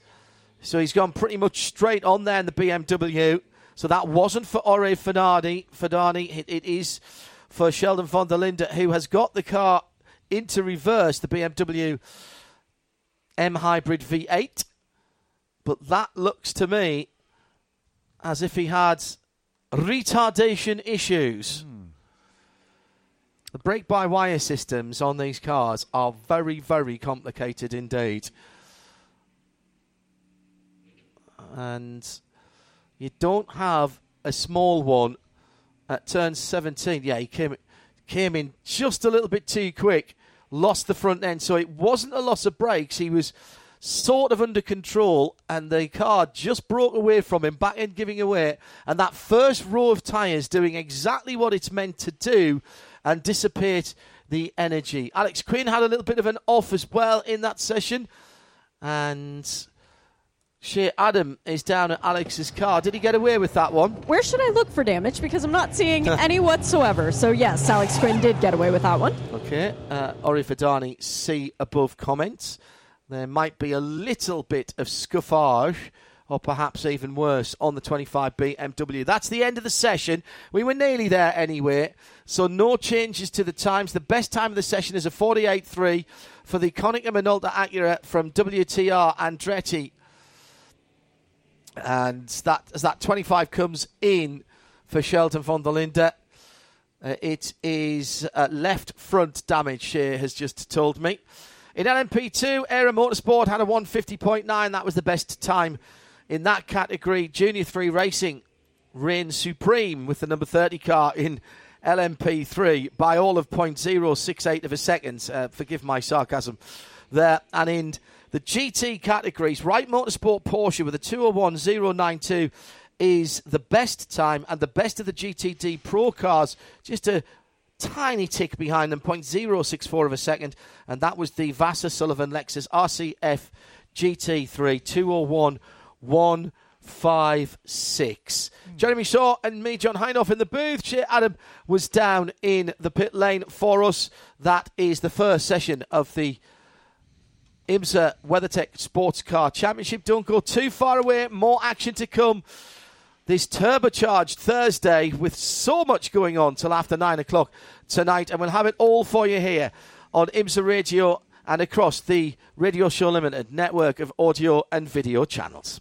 So he's gone pretty much straight on there in the BMW. So that wasn't for Orey Fidani. Fidani. It, it is for Sheldon van der Linde, who has got the car into reverse, the BMW M Hybrid V8. But that looks to me as if he had retardation issues. The brake by wire systems on these cars are very, very complicated indeed. And you don't have a small one at turn 17. Yeah, he came came in just a little bit too quick, lost the front end. So it wasn't a loss of brakes. He was sort of under control, and the car just broke away from him, back end giving away. And that first row of tyres doing exactly what it's meant to do and dissipate the energy. Alex Quinn had a little bit of an off as well in that session. And Shea Adam is down at Alex's car. Did he get away with that one? Where should I look for damage? Because I'm not seeing any whatsoever. So, yes, Alex Quinn did get away with that one. Okay. Uh, Orey Fidani, see above comments. There might be a little bit of scuffage, or perhaps even worse, on the 25 BMW. That's the end of the session. We were nearly there anyway, so no changes to the times. The best time of the session is a 48.3 for the Konica Minolta Acura from WTR Andretti. And that as that 25 comes in for Sheldon van der Linde, uh, it is uh, left front damage, Shea has just told me. In LMP2, Era Motorsport had a 150.9. That was the best time in that category. Junior 3 Racing reigns supreme with the number 30 car in LMP3 by all of 0.068 of a second. Uh, forgive my sarcasm there. And in the GT categories, Wright Motorsport Porsche with a 201.092 is the best time and the best of the GTD Pro cars. Just a tiny tick behind them, 0.064 of a second, and that was the Vasser Sullivan Lexus RCF GT3 201 156. Jeremy Shaw and me, John Hindhaugh, in the booth. Shea Adam was down in the pit lane for us. That is the first session of the IMSA WeatherTech Sports Car Championship. Don't go too far away. More action to come this turbocharged Thursday with so much going on till after nine o'clock tonight, and we'll have it all for you here on IMSA Radio and across the Radio Show Limited network of audio and video channels.